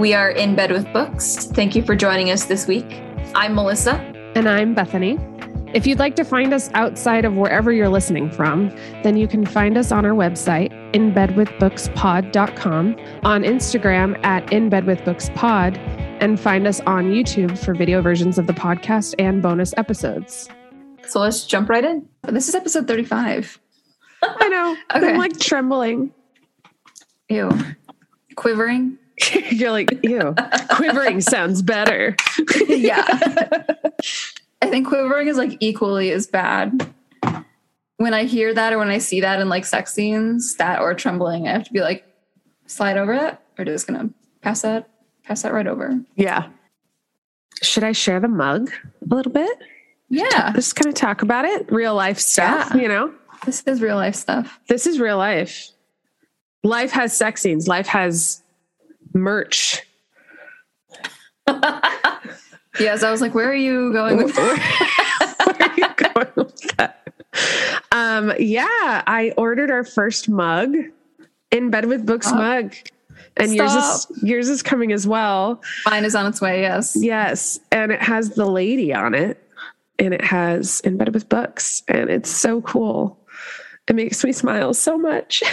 We are in bed with books. Thank you for joining us this week. I'm Melissa. And I'm Bethany. If you'd like to find us outside of wherever you're listening from, then you can find us on our website, inbedwithbookspod.com, on Instagram at inbedwithbookspod, and find us on YouTube for video versions of the podcast and bonus episodes. So let's jump right in. This is episode 35. I know. Okay. I'm like trembling. Ew. Quivering. You're like, ew. Quivering sounds better. yeah. I think quivering is like equally as bad. When I hear that or when I see that in like sex scenes, that or trembling, I have to be like, slide over that or just gonna pass that, pass that right over. Yeah. Should I share the mug a little bit? Yeah. Just kind of talk about it. Real life stuff, Yeah. you know? This is real life stuff. This is real life. Life has sex scenes. Life has merch. Yes, I was like, where are you going with Where are you going with that? Um, yeah, I ordered our first mug in bed with books Stop. mug. And yours is yours is coming as well. Mine is on its way, yes. Yes. And it has the lady on it. And it has in bed with books. And it's so cool. It makes me smile so much.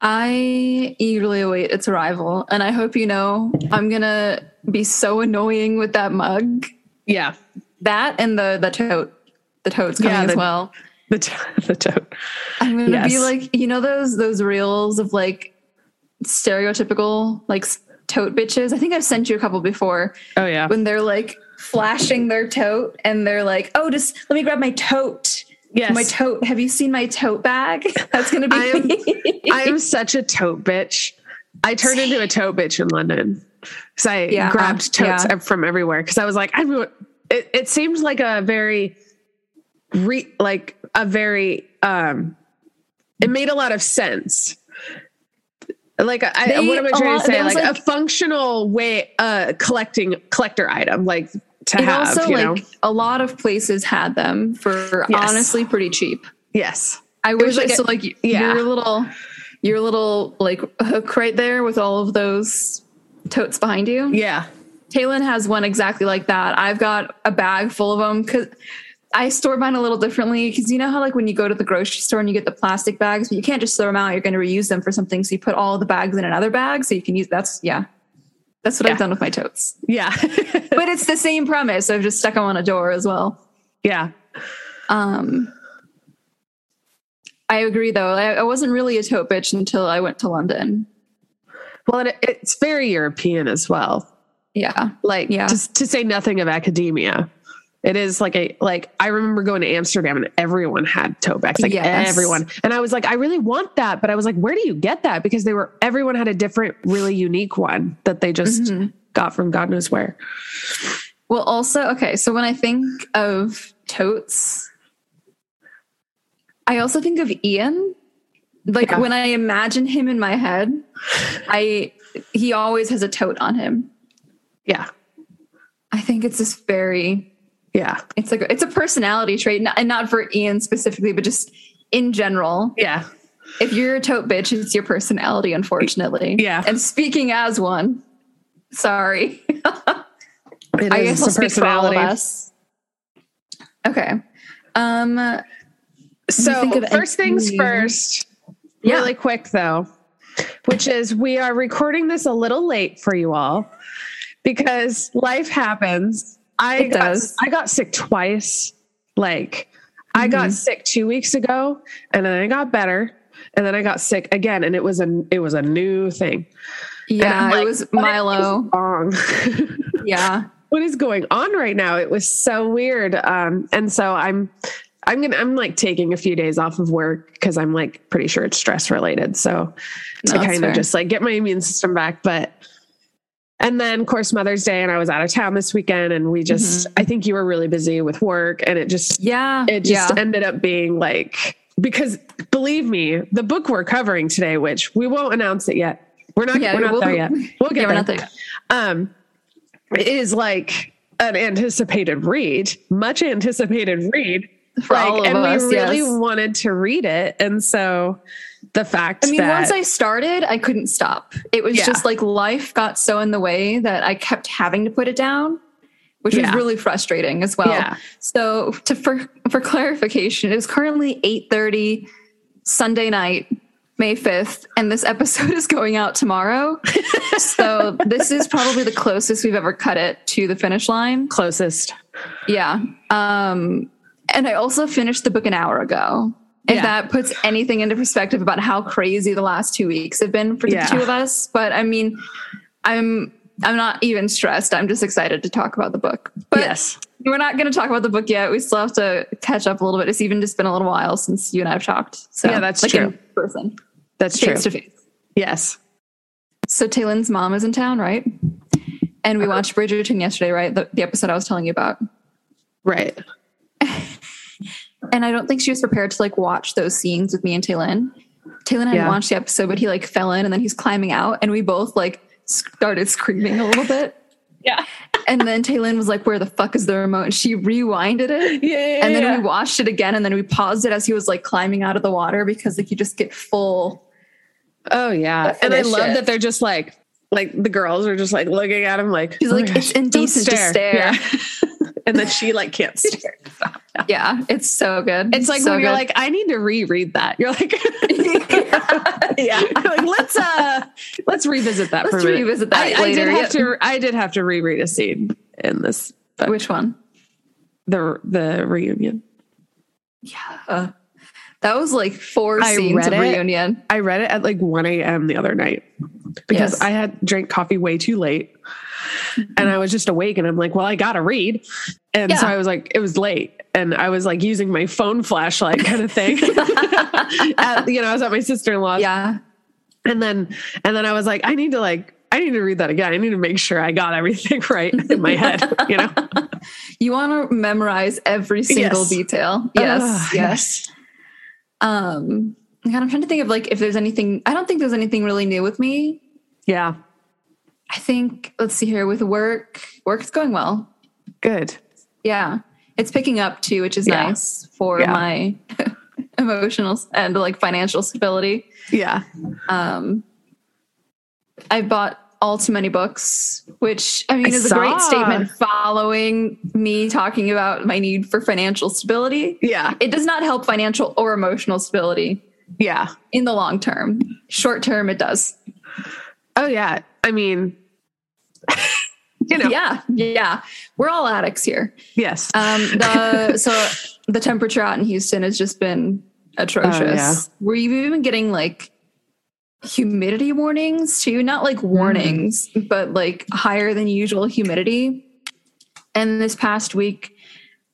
I eagerly await its arrival, and I hope you know I'm gonna be so annoying with that mug. Yeah. That and the the tote. The tote's coming Yeah, as well. The, t- the tote. I'm gonna be like, you know those those reels of like stereotypical like tote bitches. I think I've sent you a couple before Oh yeah. when they're like flashing their tote and they're like, oh, just let me grab my tote. Yes. My tote. Have you seen my tote bag? That's gonna be I am- me. I am such a tote bitch. I turned into a tote bitch in London because I Yeah, grabbed totes yeah. from everywhere because I was like, I'm. It, it seems like a very, re, like a very. um It made a lot of sense. Like I, They- what am I trying lot- to say? Like, like- a functional way, uh, collecting collector item, like to it have. also you like know? a lot of places had them for Yes. honestly pretty cheap. Yes. I wish like so like yeah. your little your little like hook right there with all of those totes behind you. Yeah. Taylin has one exactly like that. I've got a bag full of them because I store mine a little differently because you know how like when you go to the grocery store and you get the plastic bags, but you can't just throw them out. You're going to reuse them for something, so you put all the bags in another bag so you can use. That's yeah, that's what Yeah. I've done with my totes. Yeah. But it's the same premise. I've just stuck them on a door as well. yeah. Um, I agree though. I, I wasn't really a tote bitch until I went to London. Well, it, it's very European as well. Yeah. like Yeah. to, to say nothing of academia it is like a like i remember going to amsterdam and everyone had tote bags like Yes. everyone and i was like i really want that but i was like where do you get that because they were everyone had a different really unique one that they just Mhm. got from god knows where Well, also, okay. So when I think of totes, I also think of Ian. Like Yeah. when I imagine him in my head, I he always has a tote on him. yeah I think it's this very yeah it's like it's a personality trait, not, and not for Ian specifically, but just in general. yeah If you're a tote bitch, it's your personality, unfortunately. Yeah. And speaking as one, sorry. it I is guess I'll a speak for all of personality us. Okay. Um so first things first Yeah. really quick though which is we are recording this a little late for you all because life happens i It got, does. i got sick twice like i got sick two weeks ago and then i got better and then i got sick again and it was a it was a new thing yeah, I'm it was Milo. wrong Yeah. what is going on right now it was so weird um and so i'm i'm gonna i'm like taking a few days off of work because i'm like pretty sure it's stress related so No, to kind fair. of just like get my immune system back but and then of course mother's day and i was out of town this weekend and we just i think you were really busy with work and it just Yeah. it just yeah. ended up being like because believe me the book we're covering today which we won't announce it yet we're not Yeah, we're not we'll- there yet we'll get yeah, we're there not there. yet. um is like an anticipated read much anticipated read For all of and us, we really yes. wanted to read it and so the fact I mean, that once I started, I couldn't stop. It was Yeah. just like life got so in the way that I kept having to put it down, which Yeah. was really frustrating as well. Yeah. So, to for for clarification, it is currently eight thirty Sunday night, May fifth, and this episode is going out tomorrow. so this is probably the closest we've ever cut it to the finish line. closest. Yeah. Um, and I also finished the book an hour ago. If Yeah. that puts anything into perspective about how crazy the last two weeks have been for the Yeah. two of us. But I mean, I'm I'm not even stressed. I'm just excited to talk about the book. But yes. we're not going to talk about the book yet. We still have to catch up a little bit. It's even just been a little while since you and I have talked. So Yeah, that's like true. in person, That's true. face to face. Yes. So Taylin's mom is in town, right? And we uh-huh. watched Bridgerton yesterday, right? The, the episode I was telling you about. Right. And I don't think she was prepared to like watch those scenes with me and Taylin. Taylin hadn't Yeah. watched the episode, but he like fell in and then he's climbing out and we both like started screaming a little bit. Yeah. And then Taylin was like, Where the fuck is the remote? And she rewinded it. Yeah. And then we watched it again and then we paused it as he was like climbing out of the water because like you just get full oh yeah. And I love it. that they're just like like the girls are just like looking at him like She's "Oh like, "It's gosh, don't indecent to stare." Yeah. and then she like can't stare. Yeah, it's so good. It's like so when you're good. like, I need to reread that. You're like, Yeah. Like let's uh let's revisit that Let's revisit that I, I did have to I did have to reread a scene in this book. Which one? the the reunion. Yeah. Uh, that was like four I scenes of it. reunion. I read it at like 1 a.m. the other night because Yes. I had drank coffee way too late and I was just awake and I'm like, well, I gotta read. And so I was like, it was late and I was like using my phone flashlight kind of thing. at, you know, I was at my sister-in-law's Yeah. and then and then I was like, I need to like I need to read that again. I need to make sure I got everything right in my head, you know? You want to memorize every single Yes. detail. Yes. Ugh, yes. Um, God, I'm trying to think of like if there's anything, I don't think there's anything really new with me. Yeah. I think, let's see here with work, work's going well. Good. Yeah. It's picking up too, which is Yeah. nice for Yeah. my emotional and like financial stability. Yeah. Um, I bought all too many books, which I mean I is a great statement following me talking about my need for financial stability. Yeah. It does not help financial or emotional stability Yeah. in the long term. Short term, it does. Oh yeah. I mean, you know, Yeah, yeah. We're all addicts here. yes. Um, the so the temperature out in Houston has just been atrocious. Oh, yeah. We're even getting like humidity warnings too, not like warnings, but like higher than usual humidity. And this past week,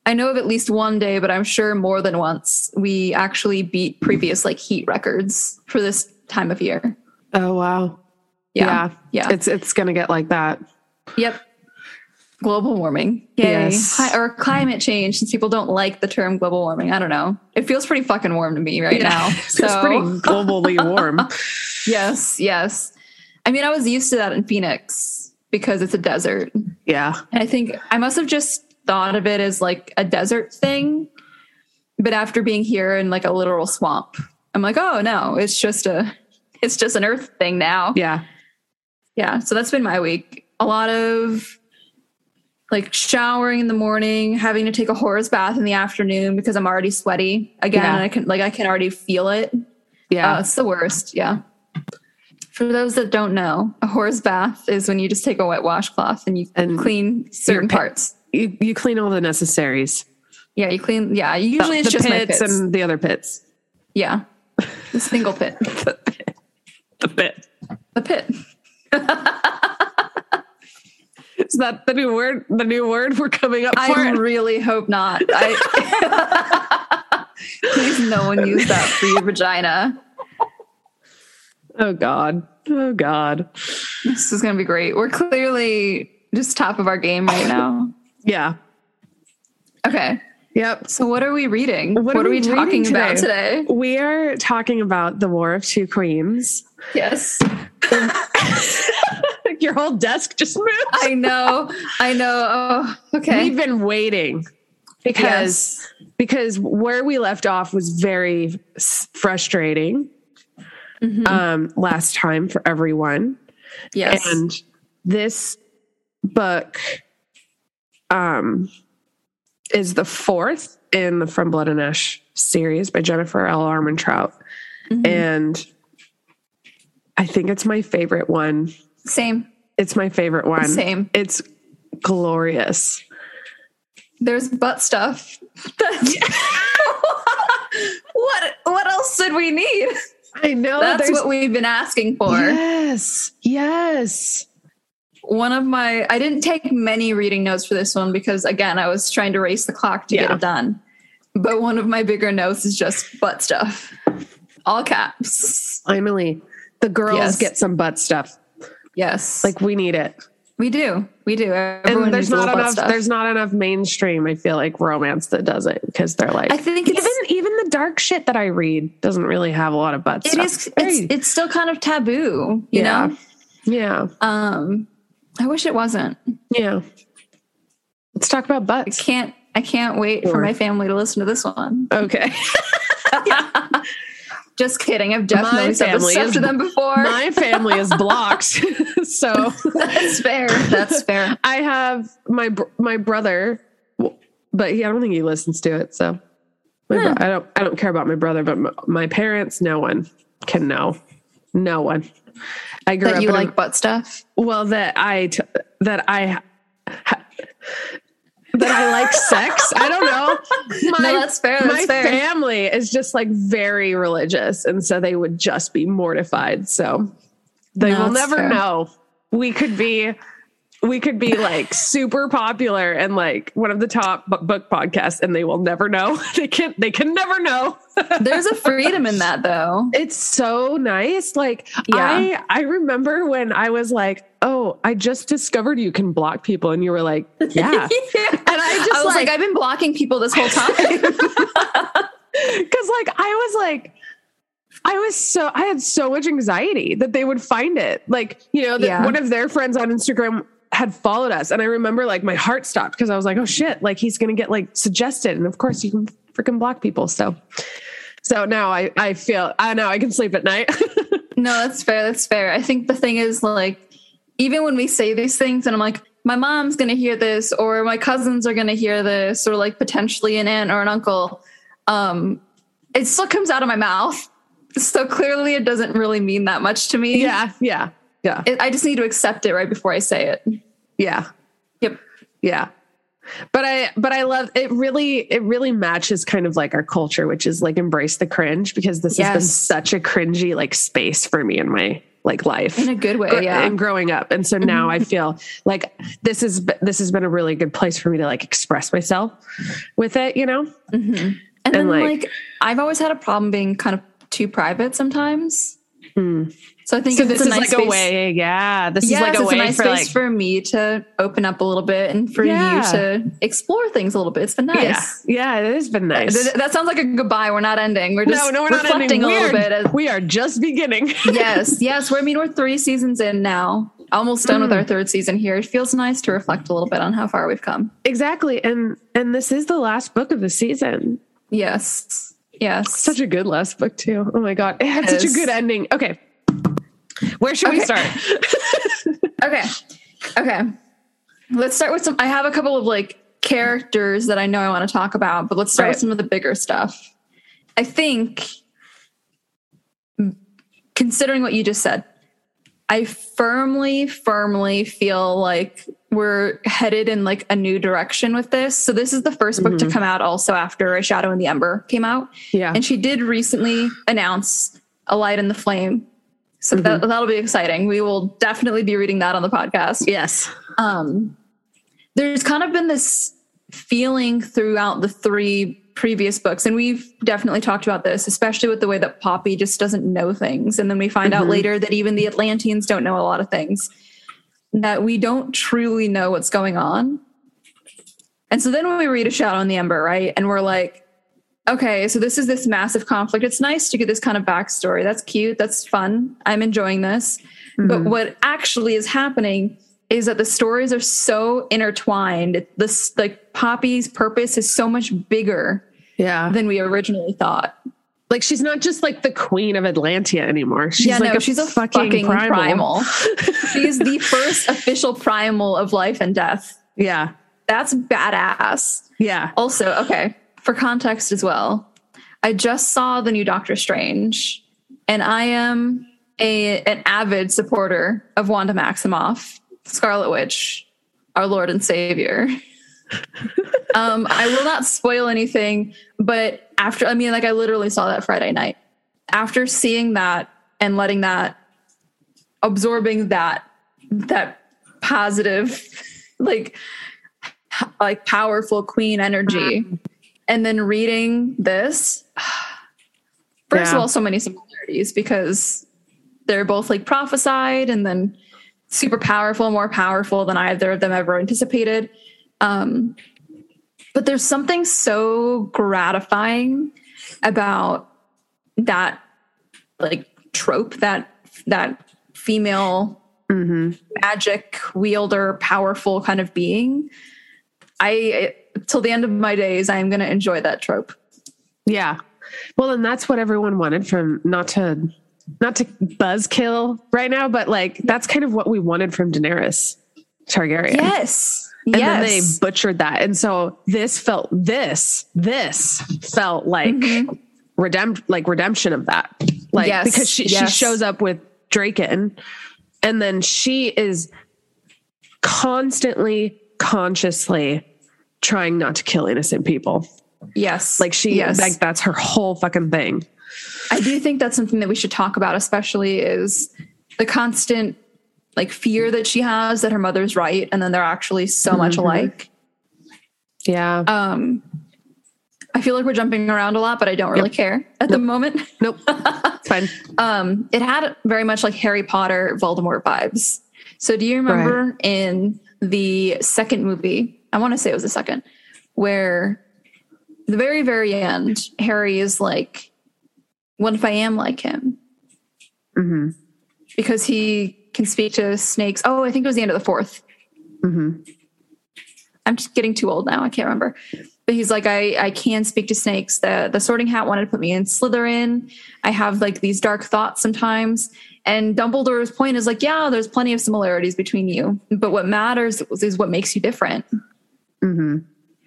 I know of at least one day, but I'm sure more than once, we actually beat previous like heat records for this time of year. oh wow. Yeah. Yeah. It's it's gonna get like that. Yep. Global warming. Yay. Yes. Hi- or climate change, since people don't like the term global warming. I don't know. It feels pretty fucking warm to me right now. So it's pretty globally warm. yes, yes. I mean, I was used to that in Phoenix because it's a desert. yeah. And I think I must have just thought of it as like a desert thing. But after being here in like a literal swamp, I'm like, oh no, it's just a it's just an earth thing now. Yeah. Yeah so that's been my week a lot of like showering in the morning having to take a horse bath in the afternoon because i'm already sweaty again Yeah. and i can like i can already feel it Yeah. uh, it's the worst yeah for those that don't know a horse bath is when you just take a wet washcloth and you And clean certain parts you, you clean all the necessaries. yeah you clean yeah usually it's the just pits, pits and the other pits. yeah the single pit. the pit The pit. the pit Is that the new word? The new word we're coming up for? I really hope not. I, please, no one use that for your vagina. oh God. Oh God. This is going to be great. We're clearly just top of our game right now. Yeah. Okay. Yep. So, what are we reading? What What, are we we talking reading about today? We are talking about the War of Two Queens. Yes. Your whole desk just moved. I know. I know. Oh, okay. We've been waiting because Yes. because where we left off was very frustrating. Mhm. um, last time for everyone. yes. And this book um, is the fourth in the From Blood and Ash series by Jennifer L. Armentrout. Mhm. And I think it's my favorite one. Same. It's my favorite one. Same. It's glorious. There's butt stuff. what what else did we need? I know. That's what we've been asking for. Yes. Yes. One of my I didn't take many reading notes for this one because again, I was trying to race the clock to get it done. But one of my bigger notes is just butt stuff. All caps. Finally, the girls Yes. get some butt stuff. Yes. Like we need it. we do. We do. Everyone and there's not enough there's not enough mainstream i feel like romance that does it because they're like I think even it's even the dark shit that i read doesn't really have a lot of butt it stuff. is it's it's still kind of taboo, you Yeah. know? yeah Um I wish it wasn't. yeah let's talk about butts. I can't I can't wait for my family to listen to this one. okay Just kidding. I've definitely My said this is- to them before. my family is blocked so That's fair. That's fair. i have my my brother but he, i don't think he listens to it so my bro- i don't i don't care about my brother but my, my parents no one can know no one i grew That up you in a- like butt stuff. Well, that I t- that I ha- that I like sex. I don't know. My, No, that's fair, that's my fair. family is just like very religious, and so they would just be mortified. So they No, will never fair. know. We could be. We could be like super popular and like one of the top book podcasts, and they will never know. They can. They can never know. There's a freedom in that though. It's so nice. Like Yeah. I I remember when I was like, "Oh, I just discovered you can block people." And you were like, "Yeah." And I just I was like, like- I've been blocking people this whole time. Cuz like I was like I was so I had so much anxiety that they would find it. Like, you know, that Yeah. one of their friends on Instagram had followed us and I remember like my heart stopped because I was like, "Oh shit, like he's going to get like suggested." And of course, you can freaking block people. So so now I I feel I know I can sleep at night. no, that's fair. That's fair. I think the thing is like, even when we say these things, and I'm like, my mom's gonna hear this, or my cousins are gonna hear this, or like potentially an aunt or an uncle, um, it still comes out of my mouth. So clearly, it doesn't really mean that much to me. yeah, yeah. Yeah. It, I just need to accept it right before I say it. Yeah. Yep. Yeah. But I but I love it really it really matches kind of like our culture, which is like embrace the cringe because this has been such a cringy like space for me in my like life. In a good way, Gr- yeah. And growing up. And so now I mm-hmm. feel like this is this has been a really good place for me to like express myself with it, you know? Mm-hmm. And, then like- like, I've always had a problem being kind of too private sometimes. Hmm. So I think So this is a nice like a way, yeah. This is like a way a nice for space like for me to open up a little bit and for Yeah. you to explore things a little bit. It's been nice. Yeah. Yeah, it has been nice. Th- That sounds like a goodbye. We're not ending. We're just no, no, we're not ending. a We little are, bit. As, we are just beginning. yes, yes. We're, I mean, we're three seasons in now. Almost done Mm. with our third season here. It feels nice to reflect a little bit on how far we've come. Exactly. And and this is the last book of the season. Yes. Yes. Such a good last book too. Oh my god. It had such a good ending. Okay. Where should we start? Okay. Okay. Let's start with some. I have a couple of like characters that I know I want to talk about, but let's start with some of the bigger stuff. I think, considering what you just said, I firmly, firmly feel like we're headed in like a new direction with this. So this is the 1st book to come out also after A Shadow in the Ember came out. Yeah. And she did recently announce A Light in the Flame. So that, that'll be exciting. We will definitely be reading that on the podcast. yes. Um, there's kind of been this feeling throughout the three previous books, and we've definitely talked about this, especially with the way that Poppy just doesn't know things. And then we find out Mhm. later that even the Atlanteans don't know a lot of things, that we don't truly know what's going on. And so then when we read A Shadow on the Ember, right? And we're like, okay, so this is this massive conflict. It's nice to get this kind of backstory. That's cute. That's fun. I'm enjoying this. But Mhm. what actually is happening is that the stories are so intertwined. This like Poppy's purpose is so much bigger Yeah. than we originally thought. Like she's not just like the queen of Atlantia anymore. She's yeah, like no, a she's a fucking, fucking, primal. primal. she's the first official primal of life and death. Yeah. That's badass. Yeah. Also, okay, for context as well, I just saw the new Doctor Strange, and I am a an avid supporter of Wanda Maximoff, Scarlet Witch, our Lord and Savior. um, I will not spoil anything, but after I mean, like I literally saw that Friday night. After seeing that and letting that absorbing that that positive, like like powerful queen energy, and then reading this. First Yeah. of all, so many similarities because they're both like prophesied and then super powerful, more powerful than either of them ever anticipated. Um, but there's something so gratifying about that like trope that that female mm-hmm. magic wielder powerful kind of being. I till the end of my days i'm going to enjoy that trope. Yeah. Well, and that's what everyone wanted from not to not to buzzkill right now, but like that's kind of what we wanted from Daenerys Targaryen. yes And yes then they butchered that. And so this felt this, this felt like mm-hmm. redempt like redemption of that. Like Yes, because she, yes. she shows up with Draken and then she is constantly, consciously trying not to kill innocent people. yes Like she yes like that's her whole fucking thing. I do think that's something that we should talk about, especially is the constant like fear that she has that her mother's right, and then they're actually so much alike. Yeah. Um, I feel like we're jumping around a lot, but I don't really care at the moment. nope. it's fine. Um, it had very much like Harry Potter, Voldemort vibes. So, do you remember in the second movie? I want to say it was the second, where the very, very end, Harry is like, "What if I am like him?" hmm because he can speak to snakes. Oh, I think it was the end of the 4th hmm I'm just getting too old now. I can't remember. But he's like, I, I can speak to snakes. The the sorting hat wanted to put me in Slytherin. I have like these dark thoughts sometimes. And Dumbledore's point is like, yeah, there's plenty of similarities between you. But what matters is what makes you different. hmm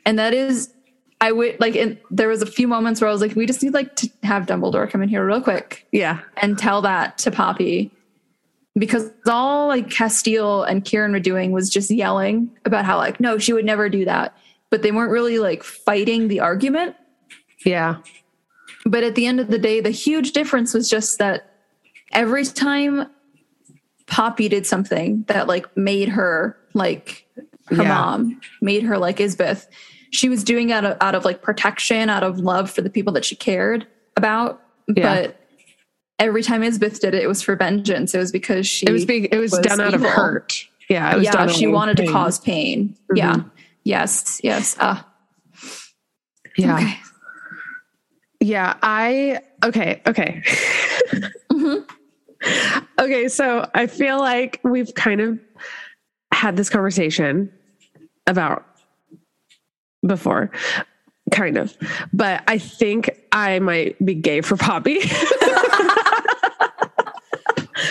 And that is I would like in, there was a few moments where I was like, we just need like to have Dumbledore come in here real quick Yeah. and tell that to Poppy because all like Casteel and Kieran were doing was just yelling about how like no she would never do that but they weren't really like fighting the argument Yeah. but at the end of the day the huge difference was just that every time Poppy did something that like made her like her Yeah. mom made her like Isbeth she was doing it out of, out of like protection out of love for the people that she cared about Yeah. but every time Isbeth did it, it was for vengeance. It was because she It was being it was, was done out evil. of hurt. Yeah. It was yeah, done she wanted to pain. cause pain. Yeah. Yes. Yes. Uh, Yeah. Okay. Yeah, I okay, okay. Okay, so I feel like we've kind of had this conversation about before, kind of. But I think I might be gay for Poppy.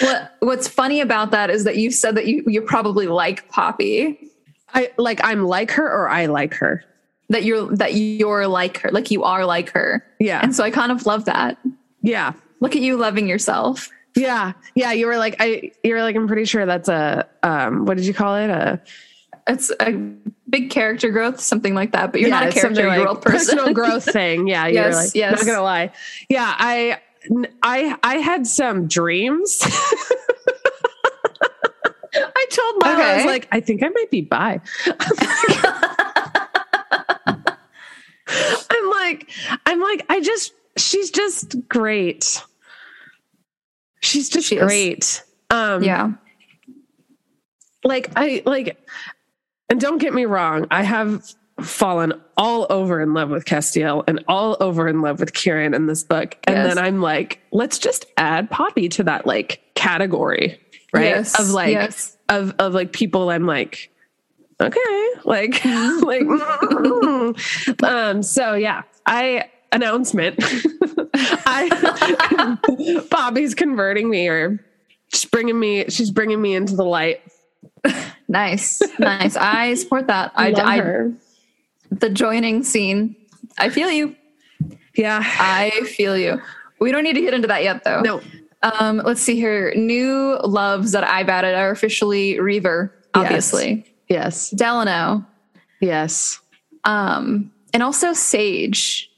What What's funny about that is that you said that you you probably like Poppy. I like I'm like her or I like her. That you're that you're like her, like you are like her. Yeah. And so I kind of love that. Yeah. Look at you loving yourself. Yeah. Yeah, you were like I you were like I'm pretty sure that's a um what did you call it? A It's a big character growth, something like that. But you're not a character like growth person. Personal growth thing. Yeah, you're Yes, like yes. not gonna lie. Yeah, I I I had some dreams. I told mom I was like, I think I might be bi. I'm like, I'm like, I just she's just great. She's just She is. great. Um yeah. like I like and don't get me wrong, I have fallen all over in love with Casteel and all over in love with Kieran in this book. And Yes. then I'm like, let's just add Poppy to that like category, right? Yes, Of like yes. of of like people I'm like, okay, like like um so yeah, I announcement. I, Bobby's converting me, or she's bringing me. She's bringing me into the light. Nice, nice. I support that. I, Love I her. The joining scene. I feel you. Yeah. I feel you. We don't need to get into that yet, though. No. Um, let's see here. New loves that I've added are officially Reaver, obviously. Yes. Delano, Yes. um, and also Sage.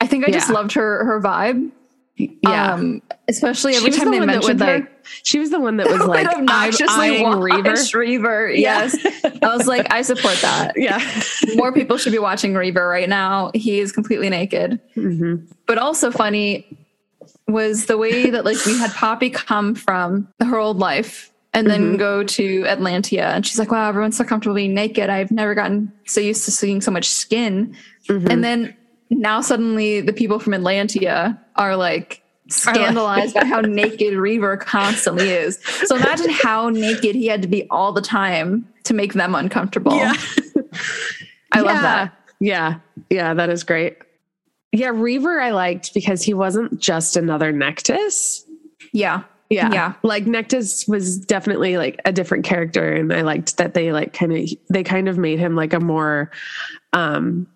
I think I just loved her her vibe. Yeah. Um, especially every time the they one that mentioned her. like. She was the one that was like obnoxiously eyeing Reaver. Reaver. Yes. I was like, I support that. Yeah. More people should be watching Reaver right now. He is completely naked. Mhm. But also funny was the way that like we had Poppy come from her old life and then go to Atlantia and she's like, Wow, everyone's so comfortable being naked. I've never gotten so used to seeing so much skin. And then now suddenly the people from Atlantia are like scandalized by how naked Reaver constantly is. So imagine how naked he had to be all the time to make them uncomfortable. Yeah. I love that. Yeah. Yeah. That is great. Yeah. Reaver, I liked because he wasn't just another Nektas. Yeah. Yeah. Yeah. Like Nektas was definitely like a different character. And I liked that they like kind of, they kind of made him like a more, um,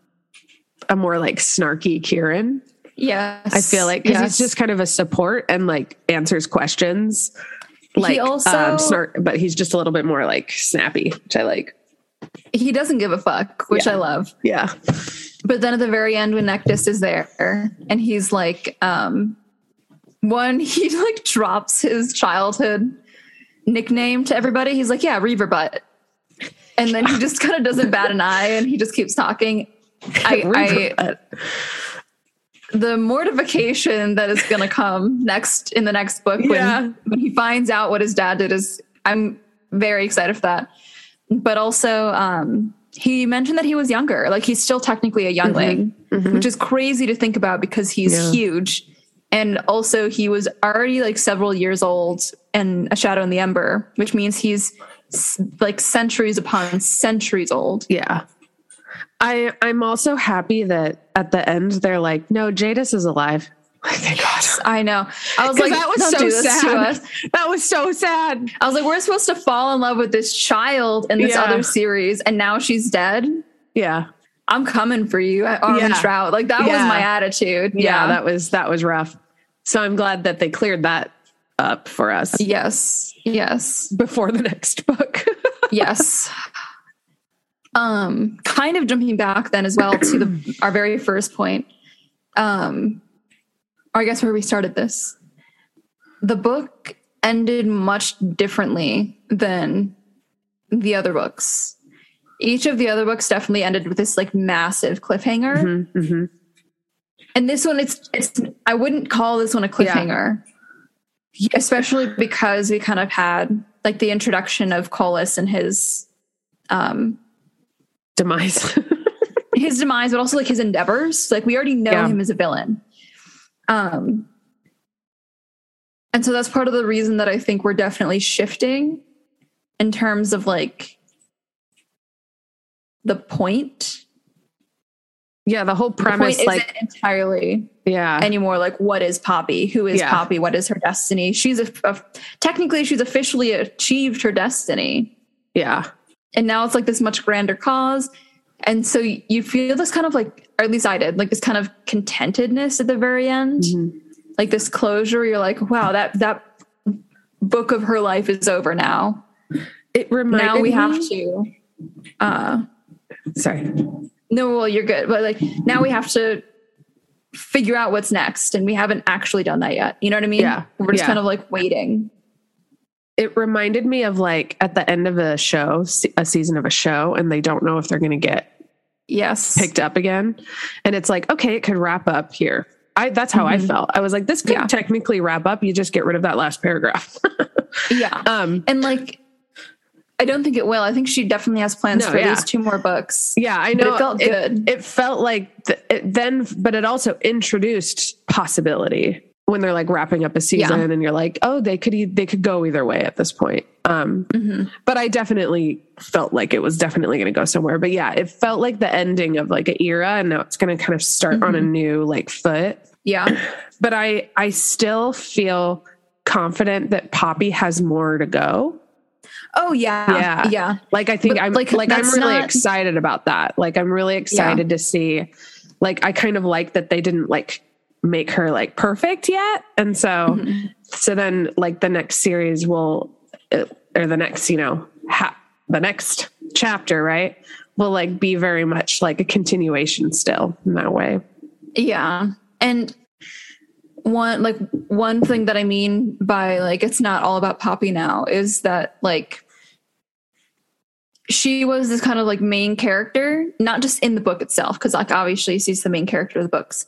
a more like snarky Kieran. Yes. I feel like because Yes. he's just kind of a support and like answers questions. Like also- um, snark, but he's just a little bit more like snappy, which I like. he doesn't give a fuck, which Yeah. I love. Yeah. But then at the very end, when Nektas is there and he's like, um, one, he like drops his childhood nickname to everybody. He's like, yeah, Reaver Butt. And then he just kind of doesn't bat an eye and he just keeps talking. I, I the mortification that is going to come next in the next book when, Yeah. when he finds out what his dad did is i'm very excited for that but also um he mentioned that he was younger like he's still technically a youngling which is crazy to think about because he's Yeah. huge and also he was already like several years old and a shadow in the ember which means he's like centuries upon centuries old Yeah. I I'm also happy that at the end they're like, no, Jadis is alive. Like, thank God. i know i was like that was so do this to sad. That was so sad. I was like, we're supposed to fall in love with this child in this Yeah. other series, and now she's dead. Yeah. I'm coming for you, Armin Yeah. Trout. Like that was my attitude. yeah. Yeah. that was that was rough. So I'm glad that they cleared that up for us yes. Yes. before the next book. Yes. Um, kind of jumping back then as well to the our very first point. Um, or I guess where we started this. The book ended much differently than the other books. Each of the other books definitely ended with this like massive cliffhanger. mm-hmm. And this one, it's it's. I wouldn't call this one a cliffhanger, especially because we kind of had like the introduction of Kolis and his, um, Demise. his demise, but also like his endeavors. Like we already know Yeah. him as a villain, um, and so that's part of the reason that I think we're definitely shifting in terms of like the point. yeah, the whole The premise, point like, isn't entirely yeah, anymore like what is poppy who is Yeah. poppy what is her destiny she's a, a- technically she's officially achieved her destiny yeah, and now it's like this much grander cause and so you feel this kind of like or at least i did like this kind of contentedness at the very end Mhm. like this closure you're like wow that that book of her life is over now It reminded now we have to uh Sorry. no well you're good but like now we have to figure out what's next and we haven't actually done that yet you know what i mean Yeah. we're just Yeah. kind of like waiting It reminded me of like at the end of a show, a season of a show, and they don't know if they're going to get yes picked up again. And it's like, okay, it could wrap up here. I that's how I Mhm. felt. I was like, this could Yeah. technically wrap up. You just get rid of that last paragraph. yeah um, and like i don't think it will i think she definitely has plans No, for at yeah. least two more books yeah, I But know it felt good. It felt like th- it then, but it also introduced possibility when they're like wrapping up a season, and you're like, oh, they could e- they could go either way at this point. Um, Mhm. but I definitely felt like it was definitely going to go somewhere. But yeah, it felt like the ending of like an era, and now it's going to kind of start on a Mhm. new like foot. Yeah. but I I still feel confident that Poppy has more to go. Oh yeah. Yeah. Yeah. Like I think But, I'm like, like, I'm really not- excited about that. Like I'm really excited to see like I kind of like that they didn't like make her like perfect yet. And so Mm-hmm. so then like the next series will uh, or the next, you know, ha- the next chapter, right? Will like be very much like a continuation still in that way. Yeah. And one like one thing that I mean by like it's not all about Poppy now is that like she was this kind of like main character, not just in the book itself, because like obviously she's the main character of the books,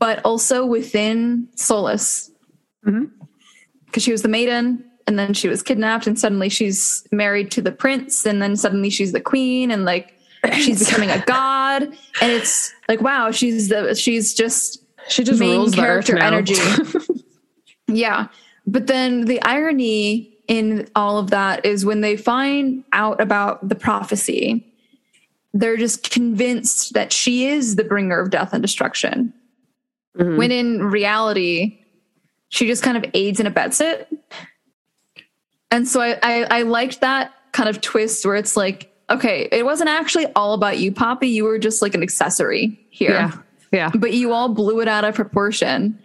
but also within Solis. Mhm. Because she was the maiden, and then she was kidnapped, and suddenly she's married to the prince, and then suddenly she's the queen, and like she's becoming a god, and it's like wow, she's the she's just She just main rules character energy. yeah. But then the irony in all of that is when they find out about the prophecy, they're just convinced that she is the bringer of death and destruction. Mhm. When in reality, she just kind of aids and abets it. And so I, I, I liked that kind of twist where it's like, okay, it wasn't actually all about you, Poppy. You were just like an accessory here yeah. Yeah. but you all blew it out of proportion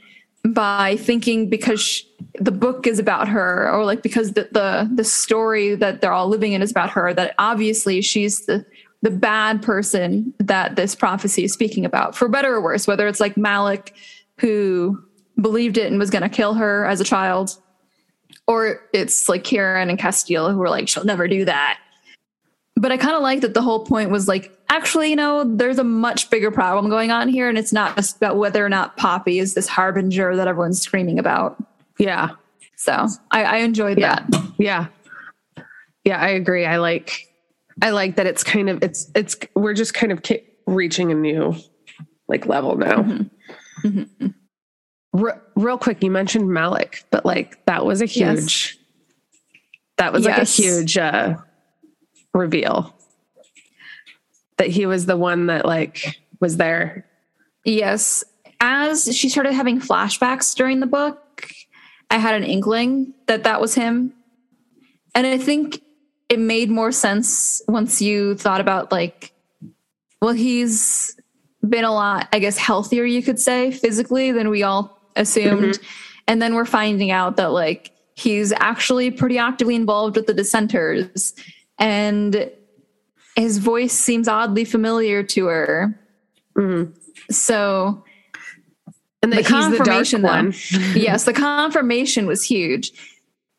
by thinking because sh the book is about her or like because the, the the story that they're all living in is about her that obviously she's the the bad person that this prophecy is speaking about for better or worse whether it's like Malik who believed it and was going to kill her as a child or it's like Kieran and Casteel who were like she'll never do that but I kind of like that the whole point was like, actually, you know, there's a much bigger problem going on here, and it's not just about whether or not Poppy is this harbinger that everyone's screaming about. Yeah. So I, I enjoyed Yeah. that. Yeah. Yeah, I agree. I like I like that it's kind of it's it's we're just kind of ki- reaching a new like level now. Mhm. Re- real quick, you mentioned Malik, but like that was a Yes. huge that was like a huge uh reveal. That he was the one that like was there. Yes. As she started having flashbacks during the book, I had an inkling that that was him. And I think it made more sense once you thought about, like, well, he's been a lot, I guess, healthier, you could say, physically than we all assumed. And then we're finding out that, like, he's actually pretty actively involved with the dissenters. And his voice seems oddly familiar to her. Mhm. So And The the confirmation, though. one. yes, the confirmation was huge.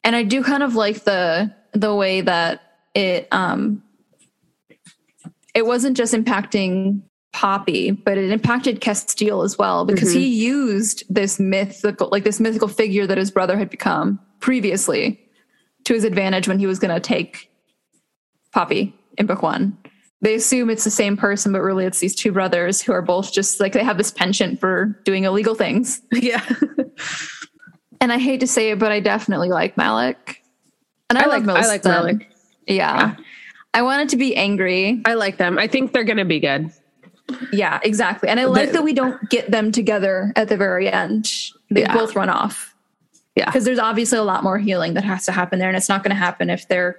And I do kind of like the the way that it um it wasn't just impacting Poppy, but it impacted Casteel as well because he used this mythical like this mythical figure that his brother had become previously to his advantage when he was going to take Poppy in book 1. They assume it's the same person, but really it's these two brothers who are both just like they have this penchant for doing illegal things. yeah. And I hate to say it, but I definitely like Malik. And I, I like like most I like of them. Malik. Yeah. I wanted to be angry. I like them. I think they're going to be good. Yeah, exactly. And I like The- that we don't get them together at the very end. They Yeah. both run off. Yeah. Because there's obviously a lot more healing that has to happen there. And it's not going to happen if they're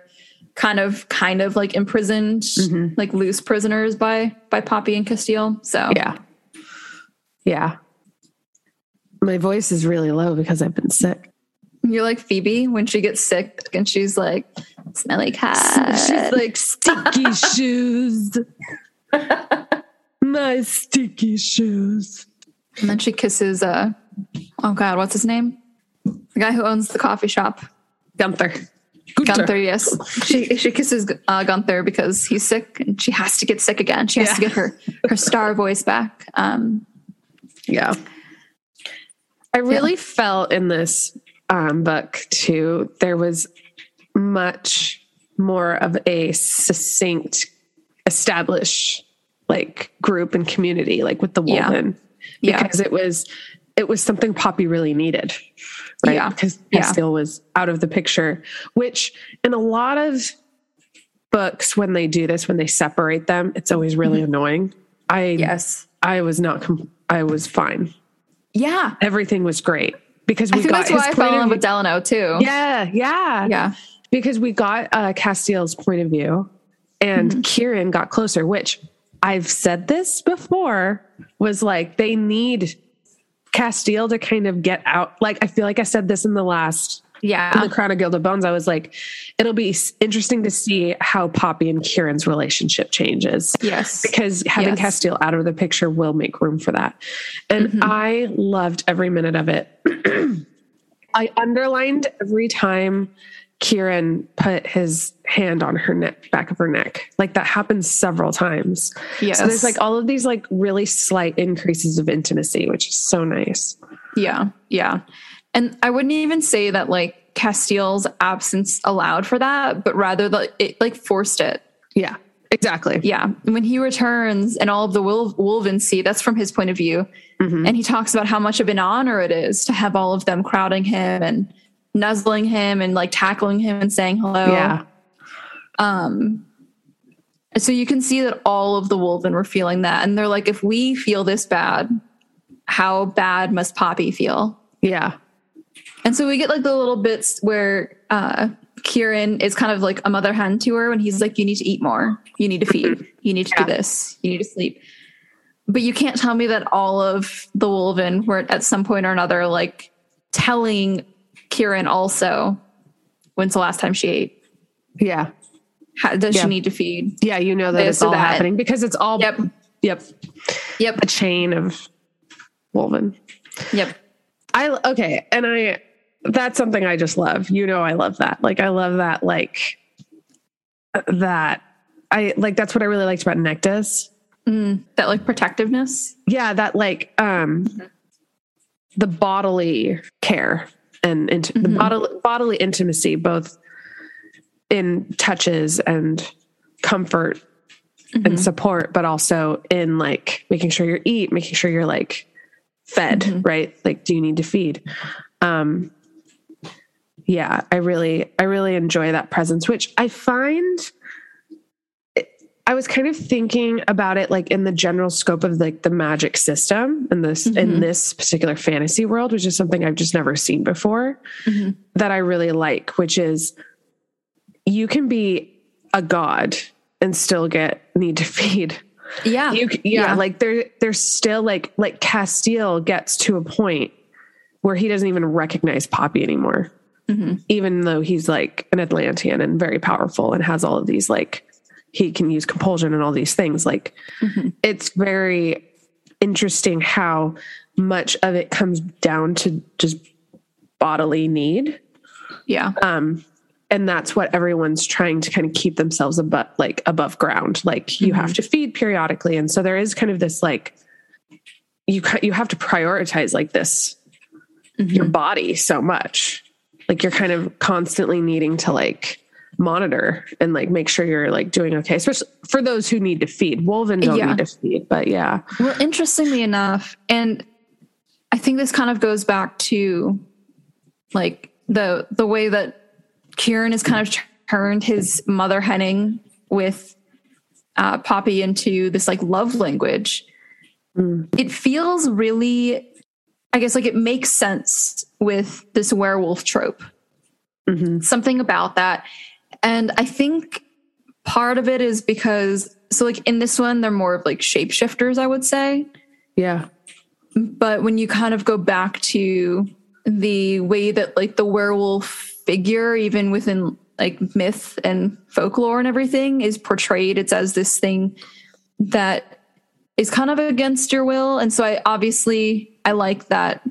kind of kind of like imprisoned, Mhm. like loose prisoners by by Poppy and Casteel. So Yeah. Yeah. My voice is really low because I've been sick. You're like Phoebe when she gets sick and she's like, smelly cat. She's like sticky shoes. My sticky shoes. And then she kisses uh oh god, what's his name? The guy who owns the coffee shop. Gunther. Gunther, yes. She she kisses uh, Gunther because he's sick and she has to get sick again. She has to get her her star voice back. Um Yeah. I really felt in this um, book too, there was much more of a succinct, established like group and community, like with the Yeah. woman. Yeah. Because it was it was something Poppy really needed. Right. Yeah. Because Yeah. Casteel was out of the picture, which in a lot of books, when they do this, when they separate them, it's always really annoying. I yes. I was not. I was fine Yeah. everything was great because I think got that's why I fell in love with Delano too. yeah, yeah, Yeah. because we got uh, Casteel's point of view, and Mm-hmm. Kieran got closer. Which I've said this before was like they need Casteel to kind of get out. Like I feel like I said this in the last in Yeah. the Crown of Gilded Bones. I was like, it'll be interesting to see how Poppy and Kieran's relationship changes. Yes. Because having Yes. Casteel out of the picture will make room for that. And Mm-hmm. I loved every minute of it. I underlined every time Kieran put his hand on her neck, back of her neck. Like that happens several times. Yes. So there's like all of these like really slight increases of intimacy, which is so nice. Yeah, yeah. And I wouldn't even say that like Casteel's absence allowed for that, but rather that it like forced it. Yeah, exactly. Yeah. When he returns and all of the Wil- Wolven see, that's from his point of view. Mhm. And he talks about how much of an honor it is to have all of them crowding him and nuzzling him and like tackling him and saying hello. Yeah. Um, so you can see that all of the Wolven were feeling that. And they're like, if we feel this bad, how bad must Poppy feel? Yeah. And so we get like the little bits where uh Kieran is kind of like a mother hen to her when he's like, You need to eat more, you need to feed, you need to Yeah. do this, you need to sleep. But you can't tell me that all of the Wolven were at some point or another like telling Kieran also when's the last time she ate? Yeah. How, does Yeah. she need to feed? Yeah, you know that This it's all that. happening because it's all Yep. yep, Yep. a chain of woven. Yep. I okay, and I that's something I just love. You know I love that. Like I love that like that I like that's what I really liked about Nektas. Mm, that like protectiveness. Yeah, that like um the bodily care and int- the Mhm. bodily bodily intimacy both in touches and comfort and Mhm. support, but also in like making sure you eat, making sure you're like fed, Mhm. right? Like, do you need to feed? Um, yeah, I really, I really enjoy that presence, which I find. I was kind of thinking about it like in the general scope of like the magic system in this in Mhm. this particular fantasy world, which is something I've just never seen before Mhm. that I really like, which is you can be a god and still get need to feed. Yeah. You yeah, Yeah. like there there's still like like Casteel gets to a point where he doesn't even recognize Poppy anymore, Mhm. even though he's like an Atlantean and very powerful and has all of these like he can use compulsion and all these things. Like Mhm. it's very interesting how much of it comes down to just bodily need Yeah. um and that's what everyone's trying to kind of keep themselves above like above ground like you have to feed periodically and so there is kind of this like you you have to prioritize like this your body so much like you're kind of constantly needing to like monitor and like make sure you're like doing okay especially for those who need to feed wolven don't Yeah. need to feed but yeah Well, interestingly enough, and I think this kind of goes back to like the the way that Kieran has kind of turned his mother henning with uh, Poppy into this like love language. Mm. It feels really, I guess, like it makes sense with this werewolf trope. Mhm. Something about that, and I think part of it is because so like in this one they're more of like shapeshifters, I would say yeah but when you kind of go back to the way that like the werewolf figure even within like myth and folklore and everything is portrayed it's as this thing that is kind of against your will. And so i obviously i like that.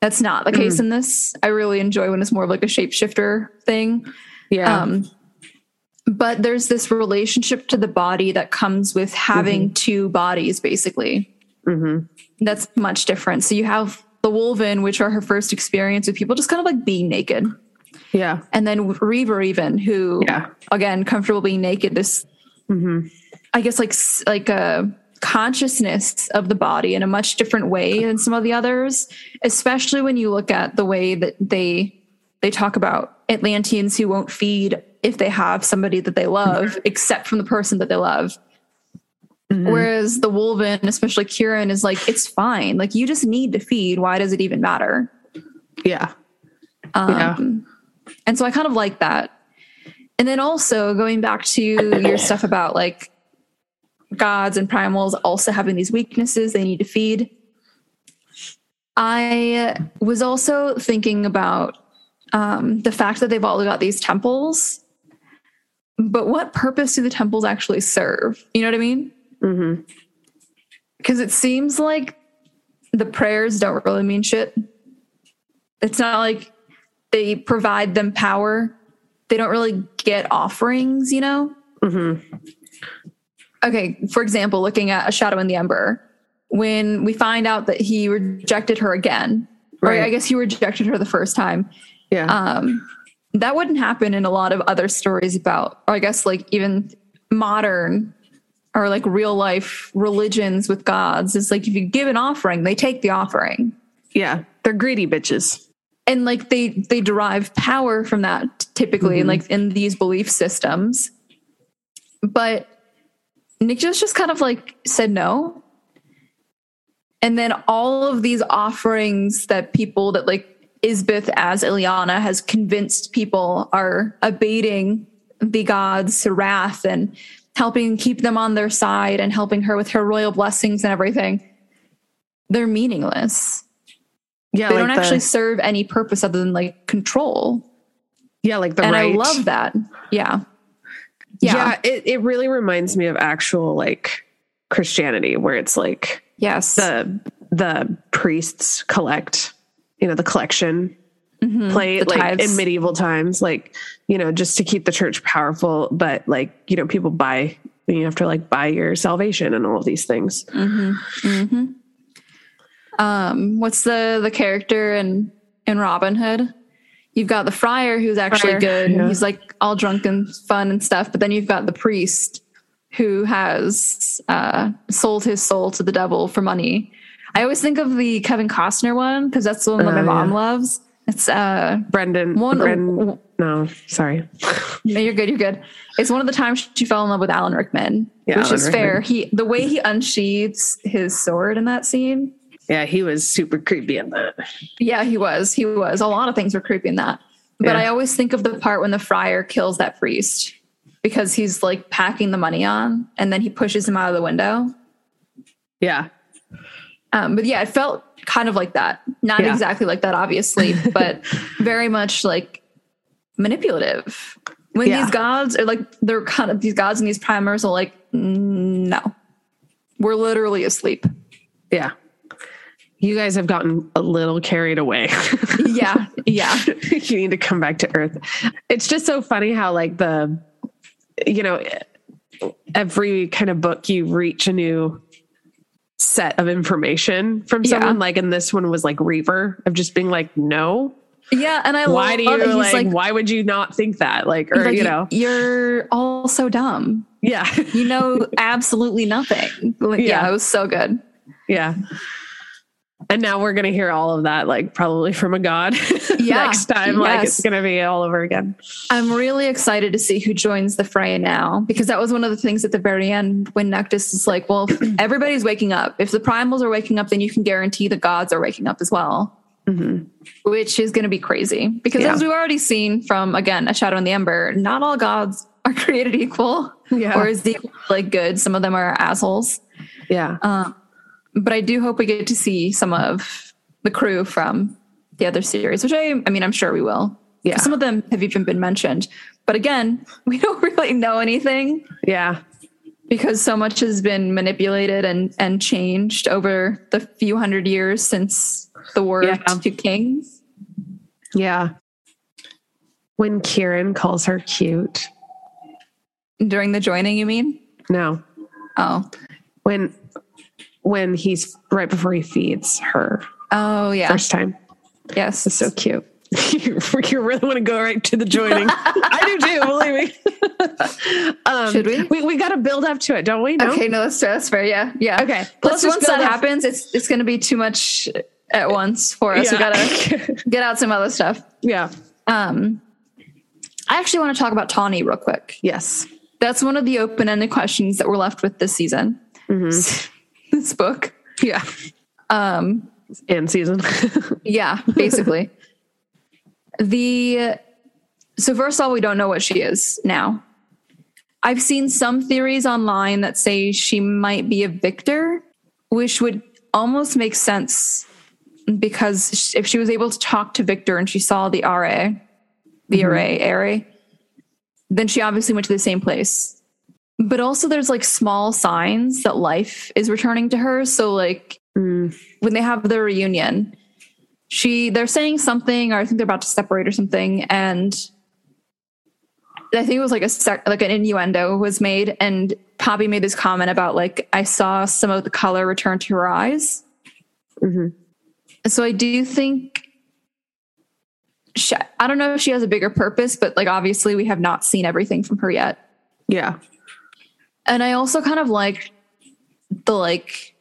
That's not the case in this. I really enjoy when it's more of like a shapeshifter thing. Yeah. Um, but there's this relationship to the body that comes with having two bodies basically. Hmm that's much different. So you have the Wolven, which are her first experience with people just kind of like being naked. yeah. And then Reaver, even who, Yeah. again, comfortable being naked. This, hmm I guess, like like a consciousness of the body in a much different way than some of the others. Especially when you look at the way that they they talk about Atlanteans who won't feed if they have somebody that they love, except from the person that they love. Mhm. Whereas the Wolven, especially Kieran, is like, it's fine. Like you just need to feed. Why does it even matter? yeah. Um, Yeah. And so I kind of like that. And then also going back to your stuff about like gods and primals also having these weaknesses they need to feed. I was also thinking about um, the fact that they've all got these temples, but what purpose do the temples actually serve? You know what I mean? Because it seems like the prayers don't really mean shit. It's not like they provide them power. They don't really get offerings, you know? hmm Okay, for example, looking at A Shadow in the Ember, when we find out that he rejected her again, or Right. I guess he rejected her the first time, Yeah. um, that wouldn't happen in a lot of other stories about, or I guess like even modern or like real life religions with gods. It's like if you give an offering, they take the offering. yeah. They're greedy bitches. and like they they derive power from that typically Mhm. like in these belief systems but nick just just kind of like said no and then all of these offerings that people that like isbeth as ileana has convinced people are abating the gods wrath and helping keep them on their side and helping her with her royal blessings and everything they're meaningless Yeah. they like don't the- actually serve any purpose other than like control. Yeah. Like the and right. I love that. Yeah. Yeah. Yeah. it, it really reminds me of actual like Christianity where it's like Yes. the the priests collect, you know, the collection Mhm. plate like tithes. in medieval times, like, you know, just to keep the church powerful, but like, you know, people buy you have to like buy your salvation and all of these things. Mhm. Mhm. Um, what's the the character in in Robin Hood? You've got the friar who's actually Friar, good. yeah. He's like all drunk and fun and stuff. But then you've got the priest who has uh, sold his soul to the devil for money. I always think of the Kevin Costner one because that's the one that my Oh, mom yeah. loves. It's uh, Brendan, one. Bren- no, sorry. No, you're good. You're good. It's one of the times she fell in love with Alan Rickman, Yeah, which Alan is fair. He the way he unsheathes his sword in that scene. Yeah, he was super creepy in that. Yeah, he was. He was. A lot of things were creepy in that. But Yeah. I always think of the part when the friar kills that priest because he's like packing the money on and then he pushes him out of the window. Yeah. Um, but yeah, it felt kind of like that. Not Yeah. exactly like that, obviously, but very much like manipulative. When Yeah. these gods are like, they're kind of these gods and these primals are like, "Mm, no, we're literally asleep. Yeah. You guys have gotten a little carried away. Yeah, yeah, you need to come back to earth. It's just so funny how like the you know every kind of book you reach a new set of information from Yeah. someone like and this one was like Reaver of just being like no yeah. And I why do you that like, why would you not think that like or like, you know you're all so dumb. yeah You know absolutely nothing. Like, yeah. Yeah. it was so good. yeah and now we're gonna hear all of that like probably from a god Yeah. next time like it's gonna be all over again I'm really excited to see who joins the fray now because that was one of the things at the very end when Nektas is like, well, everybody's waking up. If the primals are waking up, then you can guarantee the gods are waking up as well, Mhm. which is going to be crazy because Yeah. as we've already seen from again a shadow in the ember, not all gods are created equal Yeah. or is equal like good. Some of them are assholes. yeah Um, but I do hope we get to see some of the crew from the other series, which I, I mean, I'm sure we will. Yeah. Some of them have even been mentioned. But again, we don't really know anything yeah because so much has been manipulated and, and changed over the few hundred years since the War Yeah. of Two Kings. Yeah. When Kieran calls her cute. During the joining, you mean? No. Oh. When when he's right before he feeds her Oh, yeah. first time. yes. It's so cute. you, you really want to go right to the joining. I do too, believe me. um, Should we? We, we got to build up to it, don't we? No? Okay, no, that's, that's fair. Yeah. Yeah. Okay, Plus, once that up- happens, it's, it's going to be too much at once for us. We got to get out some other stuff. yeah. Um, I actually want to talk about Tawny real quick. Yes. That's one of the open-ended questions that we're left with this season. This book. Yeah. Um, And season. yeah, basically. the so first of all, we don't know what she is now. I've seen some theories online that say she might be a viktor, which would almost make sense because if she was able to talk to Vikter and she saw the RA, the array, array, then she obviously went to the same place. But also, there's like small signs that life is returning to her. So, like, Mm. when they have their reunion, she they're saying something, or I think they're about to separate or something, and I think it was like a sec, like an innuendo was made, and Poppy made this comment about like I saw some of the color return to her eyes. Mhm. So I do think she, I don't know if she has a bigger purpose, but like obviously we have not seen everything from her yet. Yeah. And I also kind of like the like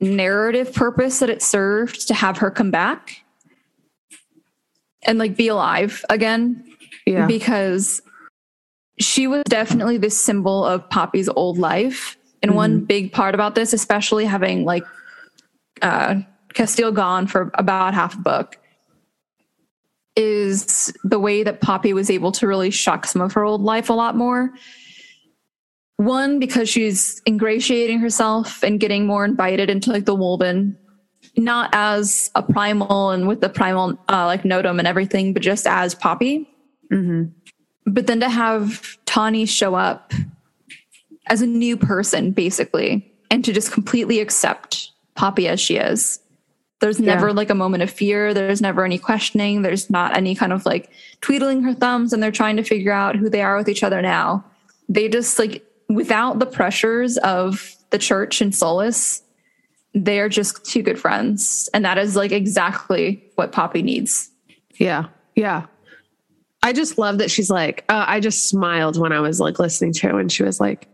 narrative purpose that it served to have her come back and like be alive again Yeah. because she was definitely this symbol of Poppy's old life. And one big part about this, especially having like uh, Casteel gone for about half a book, is the way that Poppy was able to really shock some of her old life a lot more. One, because she's ingratiating herself and getting more invited into like the Wolven, not as a primal and with the primal uh, like notam and everything, but just as Poppy hmm but then to have Tawny show up as a new person, basically, and to just completely accept Poppy as she is. There's never like a moment of fear. There's never any questioning. There's not any kind of like tweedling her thumbs and they're trying to figure out who they are with each other now. They just like, without the pressures of the church and Solis, they're just two good friends. And that is like exactly what Poppy needs. Yeah. Yeah. I just love that she's like, uh, I just smiled when I was like listening to it when she was like,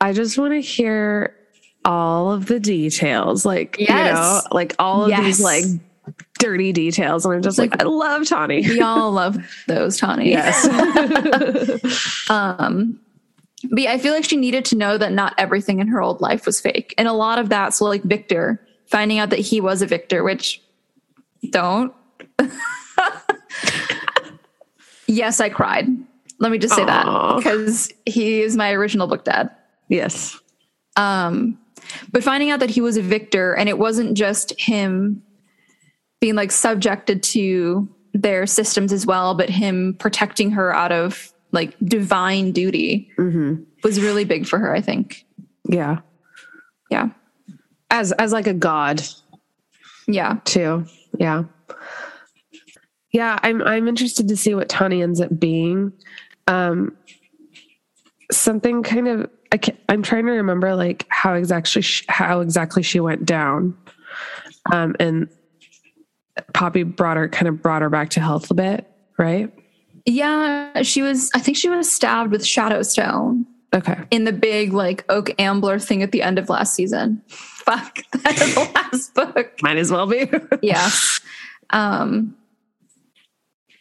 I just want to hear all of the details, like, you know, like all of these like dirty details. And I'm just like, Like- I love Tawny. We all love those, Tawny. Yes. Um, but yeah, I feel like she needed to know that not everything in her old life was fake. And a lot of that, so like Vikter, finding out that he was a viktor, which don't. yes, I cried. Let me just say Aw. that because he is my original book dad. yes. Um, but finding out that he was a viktor and it wasn't just him being like subjected to their systems as well, but him protecting her out of like divine duty hmm was really big for her, I think. Yeah. Yeah. As, as like a God Yeah. too. Yeah. Yeah, I'm I'm interested to see what Tawny ends up being. Um something kind of I can, I'm trying to remember like how exactly she, how exactly she went down. Um and Poppy brought her kind of brought her back to health a bit, right? Yeah. She was, I think she was stabbed with Shadowstone Okay. in the big like Oak Ambler thing at the end of last season. Fuck. That is the last book. Might as well be. yeah. Um,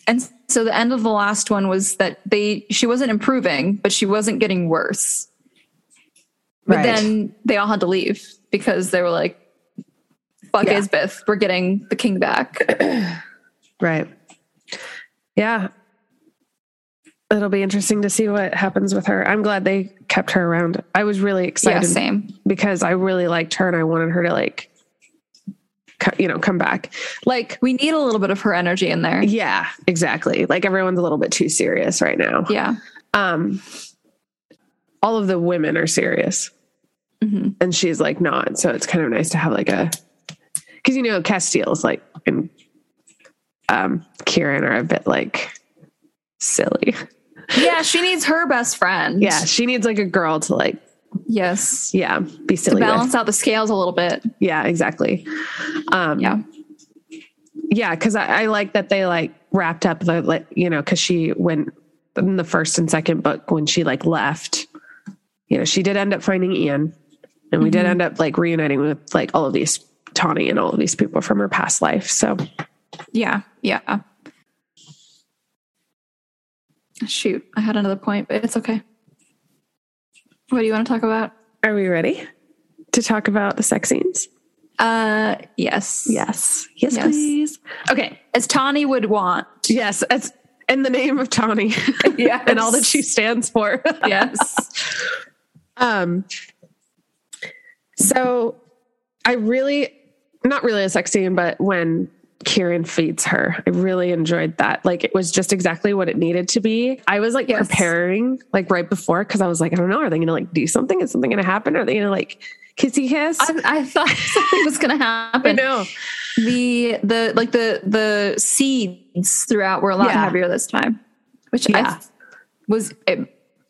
and so the end of the last one was that they she wasn't improving, but she wasn't getting worse. But Right. then they all had to leave because they were like, "Fuck Yeah. Isbeth, we're getting the king back." right. Yeah. It'll be interesting to see what happens with her. I'm glad they kept her around. I was really yeah, excited same. because I really liked her and I wanted her to like, you know, come back. Like, We need a little bit of her energy in there. yeah, exactly. Like everyone's a little bit too serious right now. Yeah. Um, all of the women are serious Mhm. and she's like not. So it's kind of nice to have like a, because you know Casteel's like and um, Kieran are a bit like silly. Yeah, she needs her best friend. Yeah, she needs like a girl to like Yes. yeah be To silly balance with. out the scales a little bit. Yeah, exactly. Um, Yeah. yeah, because I, I like that they like wrapped up the like you know because she went in the first and second book when she like left. You know, she did end up finding Ian, and we did Mhm. end up like reuniting with like all of these Tawny and all of these people from her past life. So Yeah. Yeah. Shoot, I had another point, but it's okay. What do you want to talk about? are we ready? to talk about the sex scenes? Uh, yes. Yes. Yes, Yes. please. Okay. As Tawny would want. Yes. It's in the name of Tawny Yes. and all that she stands for. Yes. Um, so I really, not really a sex scene, but when Kieran feeds her, I really enjoyed that. Like it was just exactly what it needed to be. I was like Yes. preparing like right before because I was like, I don't know, are they going to like do something? Is something going to happen? Are they going to like kissy kiss? I, I thought something was going to happen. I know. The, the, like the, the seeds throughout were a lot Yeah. heavier this time, which I Yeah. th- was, it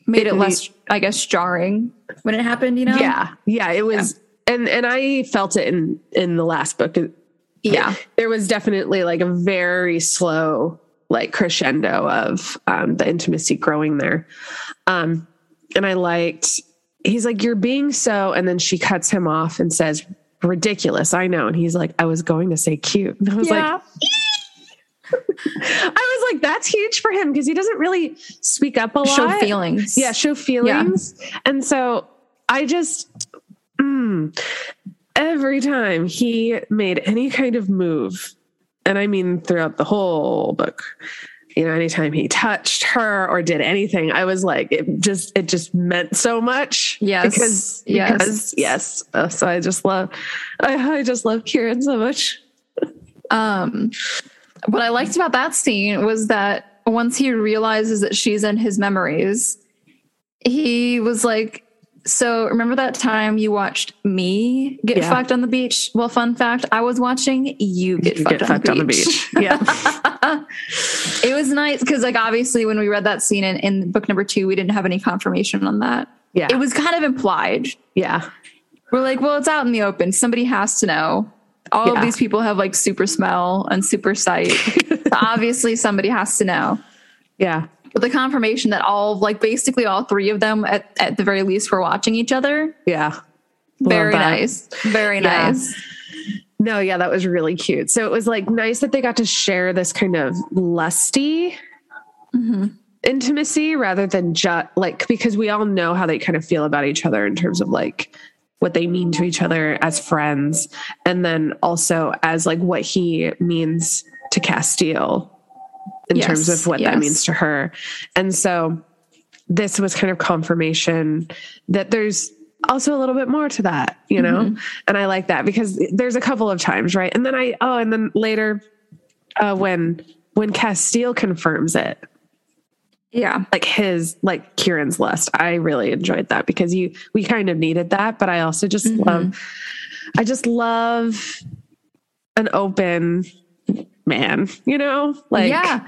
made it, It less, I guess, jarring when it happened, you know? Yeah. Yeah. It was, and, and I felt it in, in the last book. Yeah. there was definitely like a very slow like crescendo of um, the intimacy growing there. Um, and i liked he's like you're being so and then she cuts him off and says ridiculous i know. And he's like i was going to say cute. And i was like i was like that's huge for him because he doesn't really speak up a lot. show feelings. yeah show feelings. And so i just mm, every time he made any kind of move and i mean throughout the whole book you know anytime he touched her or did anything i was like it just it just meant so much Yes. because Yes. because yes Uh, so i just love I, I just love kieran so much Um, what I liked about that scene was that once he realizes that she's in his memories, he was like, So remember that time you watched me get Yeah. fucked on the beach? Well, fun fact, I was watching you get, You fucked, get on, fucked the on the beach. yeah It was nice because, like, obviously, when we read that scene in, in book number two, we didn't have any confirmation on that. yeah It was kind of implied. yeah We're like, well, it's out in the open. Somebody has to know. All Yeah. of these people have like super smell and super sight. So obviously, somebody has to know. yeah But the confirmation that all, like, basically all three of them, at, at the very least, were watching each other. yeah Very nice. Very Yeah. nice. No, yeah, that was really cute. So it was like nice that they got to share this kind of lusty mm-hmm. intimacy rather than just like because we all know how they kind of feel about each other in terms of like what they mean to each other as friends and then also as like what he means to Casteel in Yes, terms of what yes. that means to her. And so this was kind of confirmation that there's also a little bit more to that, you know? Mm-hmm. And I like that because there's a couple of times, right? And then I, oh, and then later, uh, when, when Casteel confirms it, Yeah. like his, like Kieran's lust, I really enjoyed that because you, we kind of needed that, but I also just Mm-hmm. love, I just love an open man, you know? Like, yeah.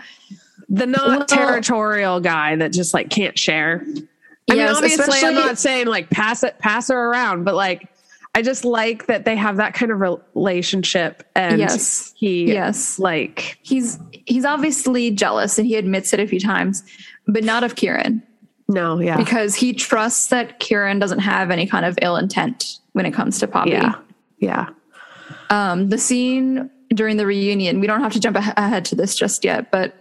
the not Well- territorial guy that just like can't share. I mean, Yes, obviously, I'm not saying like pass it, pass her around, but like, I just like that they have that kind of relationship. And Yes. he, Yes. like, He's he's obviously jealous and he admits it a few times, but not of Kieran. no, yeah, because he trusts that Kieran doesn't have any kind of ill intent when it comes to Poppy. yeah, yeah, Um, the scene during the reunion, we don't have to jump ah- ahead to this just yet, but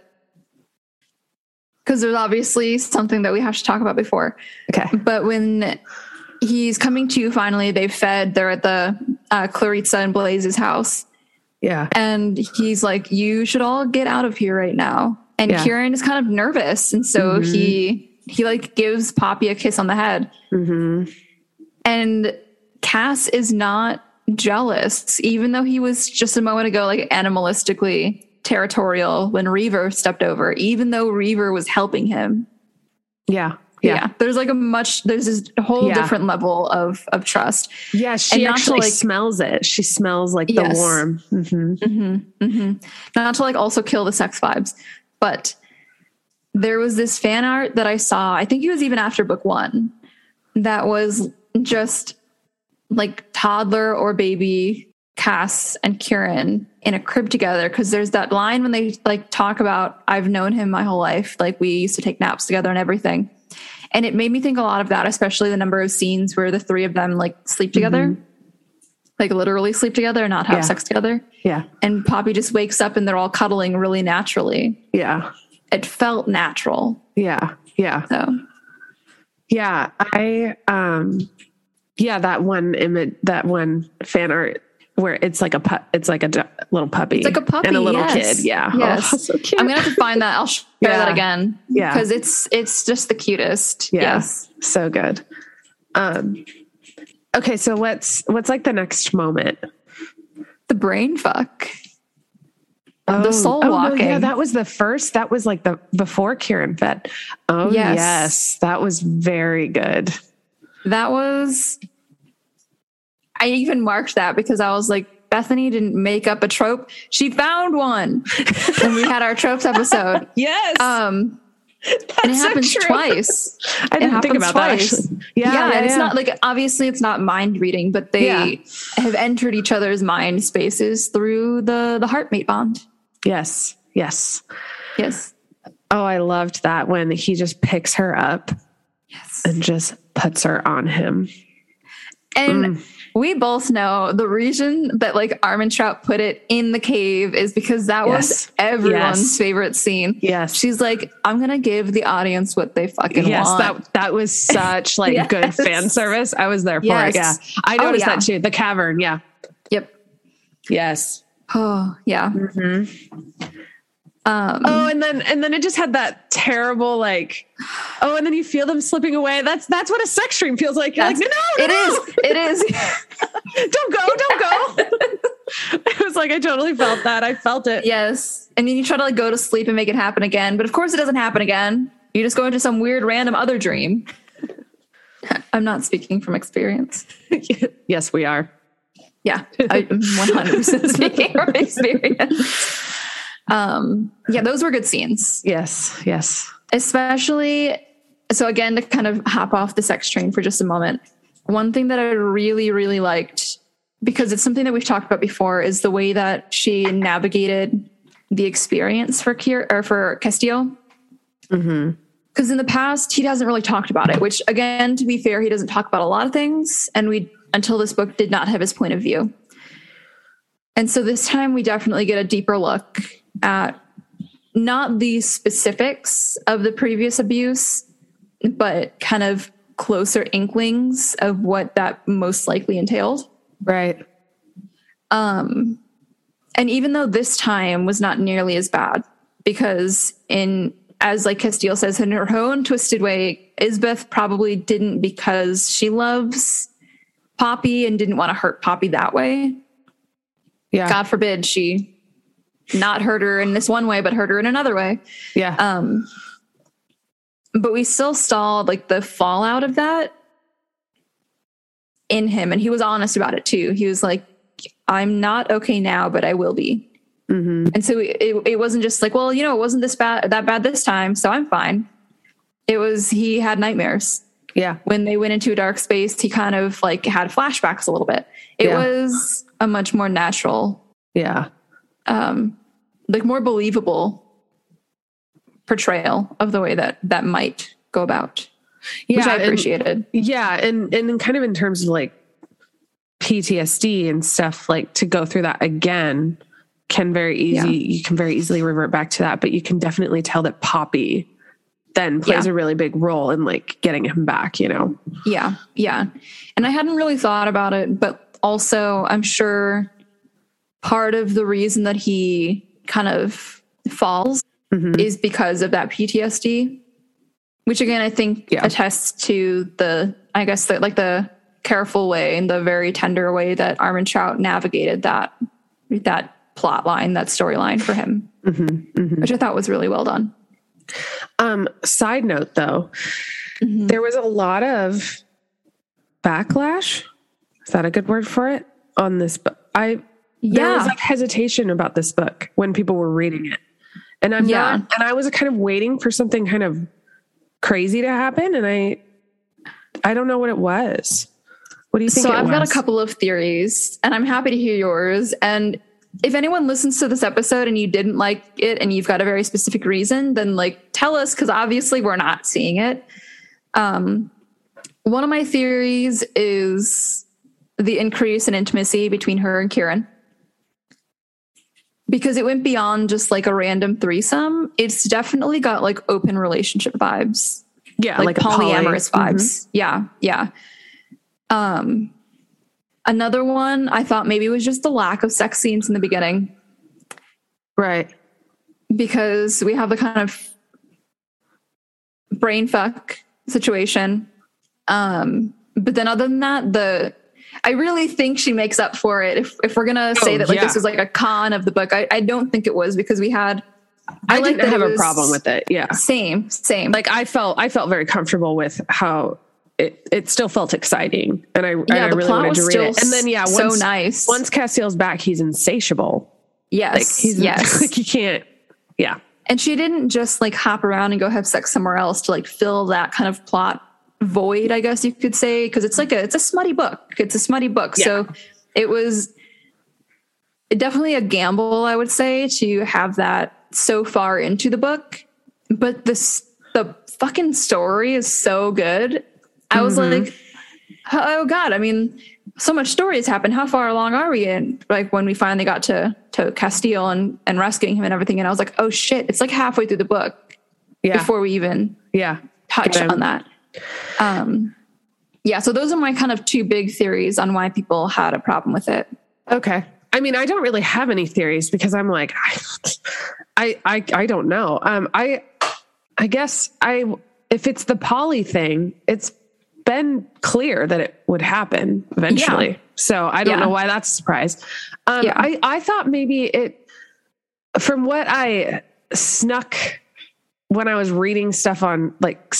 because there's obviously something that we have to talk about before. okay, But when he's coming to you finally, they've fed, they're at the uh, Claritza and Blaze's house. yeah, And he's like, You should all get out of here right now. And Yeah. Kieran is kind of nervous. And so he he like gives Poppy a kiss on the head. hmm And Cass is not jealous, even though he was just a moment ago like animalistically territorial when Reaver stepped over, even though Reaver was helping him. yeah, Yeah. yeah, There's like a much there's this whole Yeah. different level of of trust. yeah. She to, actually like- smells it. She smells like the Yes. warm. hmm Not to like also kill the sex vibes, but there was this fan art that I saw, I think it was even after book one, that was just like toddler or baby Cass and Kieran in a crib together. Cause there's that line when they like talk about, I've known him my whole life. Like we used to take naps together and everything. And it made me think a lot of that, especially the number of scenes where the three of them like sleep together, like literally sleep together and not have Yeah. sex together Yeah, and Poppy just wakes up and they're all cuddling really naturally. yeah, It felt natural. yeah, yeah. So Yeah, I um Yeah, that one image, that one fan art where it's like a pu- it's like a little puppy, It's like a puppy and a little yes. kid. Yeah, Yes. oh, so. I'm gonna have to find that. I'll share that again. Yeah. Because it's it's just the cutest. Yeah. Yes. so good. Um, okay, so what's what's like the next moment? The brain fuck. Oh, The soul no, walking. yeah, that was the first. That was like the before Kieran fed. Oh Yes. yes, that was very good. That was I even marked that because I was like, Bethany didn't make up a trope. She found one when we had our tropes episode. Yes, Um and it happens twice. I didn't think about twice. that. Actually. Yeah, Yeah, and it's yeah. not like obviously it's not mind reading, but they Yeah. have entered each other's mind spaces through the the heartmate bond. Yes, yes. Yes. Oh, I loved that when he just picks her up Yes. and just puts her on him. And Mm. we both know the reason that like Armentrout put it in the cave is because that Yes. was everyone's Yes. favorite scene. Yes. She's like, I'm gonna give the audience what they fucking yes, want. that that was such like good fan service. I was there for it. Yeah, I Oh, noticed yeah. that too. The cavern. Yeah. yep. Yes. Oh yeah. Um, Oh, and then and then it just had that terrible like. Oh, and then you feel them slipping away. That's that's what a sex dream feels like. You're like, no, no, it no, is. It is. Don't go, don't go. I was like, I totally felt that. I felt it. yes. And then you try to like go to sleep and make it happen again, but of course it doesn't happen again. You just go into some weird random other dream. I'm not speaking from experience. yes, we are. Yeah, I'm 100% speaking from experience. Um, yeah, those were good scenes, Yes, yes. especially. So again, to kind of hop off the sex train for just a moment, one thing that I really, really liked because it's something that we've talked about before is the way that she navigated the experience for Kier or for Casteel. Mm-hmm. Because in the past, he hasn't really talked about it, which again, to be fair, he doesn't talk about a lot of things. And we, until this book, did not have his point of view. And so this time we definitely get a deeper look at not the specifics of the previous abuse, but kind of closer inklings of what that most likely entailed. Right. Um, and even though this time was not nearly as bad, because in as like Casteel says, in her own twisted way, Isbeth probably didn't because she loves Poppy and didn't want to hurt Poppy that way. Yeah. God forbid she not hurt her in this one way, but hurt her in another way. Yeah. Um, but we still saw like the fallout of that in him, and he was honest about it too. He was like, "I'm not okay now, but I will be." mm-hmm. And so it, it wasn't just like, well, you know, it wasn't this bad that bad this time, so I'm fine. It was he had nightmares Yeah. when they went into a dark space. He kind of like had flashbacks a little bit. It Yeah. was a much more natural, Yeah. Um, like more believable portrayal of the way that that might go about, Yeah. which I and- appreciated. Yeah, and and kind of in terms of like PTSD and stuff, like to go through that again can very easy. Yeah. You can very easily revert back to that, but you can definitely tell that Poppy then plays Yeah. a really big role in like getting him back. You know? Yeah, yeah. And I hadn't really thought about it, but also I'm sure part of the reason that he kind of falls Mhm. is because of that PTSD, which again I think Yeah. attests to the I guess the like the careful way and the very tender way that Armentrout navigated that that plot line, that storyline for him, Mhm. Mhm. which I thought was really well done. Um, side note though, Mhm. there was a lot of backlash. Is that a good word for it? On this book. I there Yeah. was like hesitation about this book when people were reading it. And I'm Yeah. not and I was kind of waiting for something kind of crazy to happen and I I don't know what it was. What do you think So I've got a couple of theories, and I'm happy to hear yours. And if anyone listens to this episode and you didn't like it, and you've got a very specific reason, then like tell us because obviously we're not seeing it. Um, one of my theories is the increase in intimacy between her and Kieran. Because it went beyond just like a random threesome. It's definitely got like open relationship vibes yeah, like, poly- polyamorous Mhm. vibes. Yeah, yeah. Um, another one I thought maybe was just the lack of sex scenes in the beginning Right. because we have the kind of brain fuck situation. Um, but then other than that, the I really think she makes up for it. If if we're gonna say Oh, that like yeah. this is like a con of the book, I, I don't think it was because we had I, like didn't have a problem with it. Yeah. same same Like I felt I felt very comfortable with how it, it still felt exciting and I, and I really wanted was to read it. And then yeah, so nice. once Casteel's back, he's insatiable. Like yes he's yes like he can't yeah. and she didn't just like hop around and go have sex somewhere else to like fill that kind of plot void i guess you could say because it's like a it's a smutty book. It's a smutty book. So it was definitely a gamble i would say to have that so far into the book. But this the fucking story is so good. I was mm-hmm. like oh god i mean so much story has happened. How far along are we? In like when we finally got to to Casteel and and rescuing him and everything and i was like oh shit it's like halfway through the book Yeah. before we even yeah. touch on that um yeah so those are my kind of two big theories on why people had a problem with it Okay. I mean, I don't really have any theories because I'm like, I, I, I don't know. Um, I, I guess I, if it's the poly thing, it's been clear that it would happen eventually. Yeah. So I don't Yeah. know why that's a surprise. Um, Yeah. I, I thought maybe it, from what I snuck when I was reading stuff on like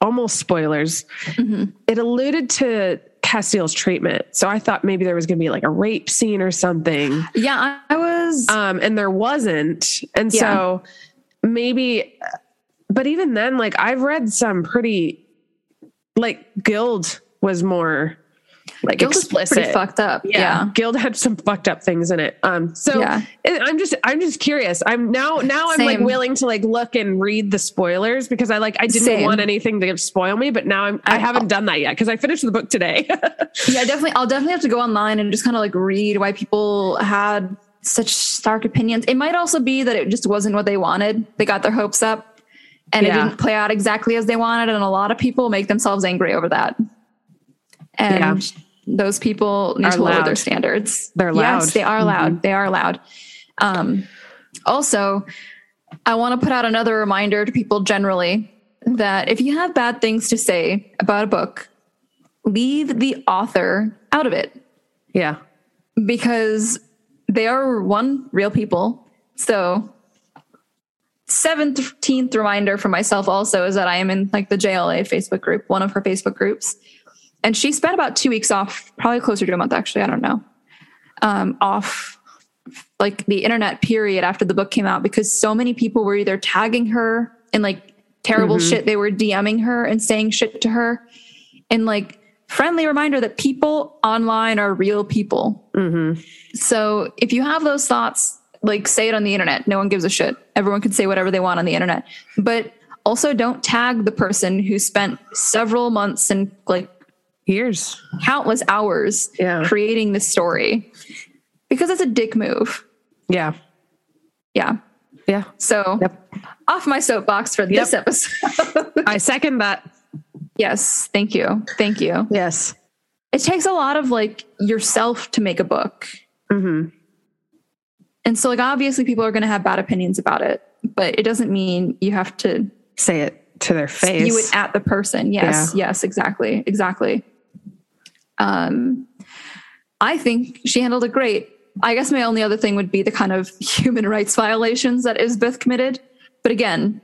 almost spoilers, Mm-hmm. it alluded to Casteel's treatment. So I thought maybe there was going to be like a rape scene or something. yeah i, was Um, and there wasn't. And so maybe, but even then, like I've read some pretty, like Guild was more like Guild explicit. pretty fucked up yeah, Guild had some fucked up things in it. Um, so Yeah. I'm just, I'm just curious. I'm now, now I'm like willing to like look and read the spoilers because I like, I didn't Same. want anything to spoil me, but now I'm, I, I- haven't done that yet because I finished the book today. yeah definitely i'll definitely have to go online and just kind of like read why people had such stark opinions it might also be that it just wasn't what they wanted they got their hopes up and Yeah. it didn't play out exactly as they wanted and a lot of people make themselves angry over that and those people need Are to lower loud. their standards They're loud. Mm-hmm. yes they are loud they are loud um also i want to put out another reminder to people generally that if you have bad things to say about a book leave the author out of it yeah. because they are one real people. So 17th reminder for myself also is that I am in like the JLA Facebook group, one of her Facebook groups. And she spent about two weeks off, probably closer to a month actually, I don't know. Um, off like the internet period after the book came out because so many people were either tagging her in like terrible shit. They were DMing her and saying shit to her. And like friendly reminder that people online are real people. So if you have those thoughts, like say it on the internet. No one gives a shit. Everyone can say whatever they want on the internet. But also don't tag the person who spent several months and like Years. countless hours Yeah. creating this story because it's a dick move. Yeah. Yeah. Yeah. So Yep. off my soapbox for this Yep. episode. I second that. yes. Thank you. Thank you. Yes. It takes a lot of like yourself to make a book. Mm-hmm. And so like obviously people are going to have bad opinions about it, but it doesn't mean you have to Say it to their face. You it at the person. Yes, yes, exactly, exactly. Um, I think she handled it great. I guess my only other thing would be the kind of human rights violations that Isbeth committed. But again,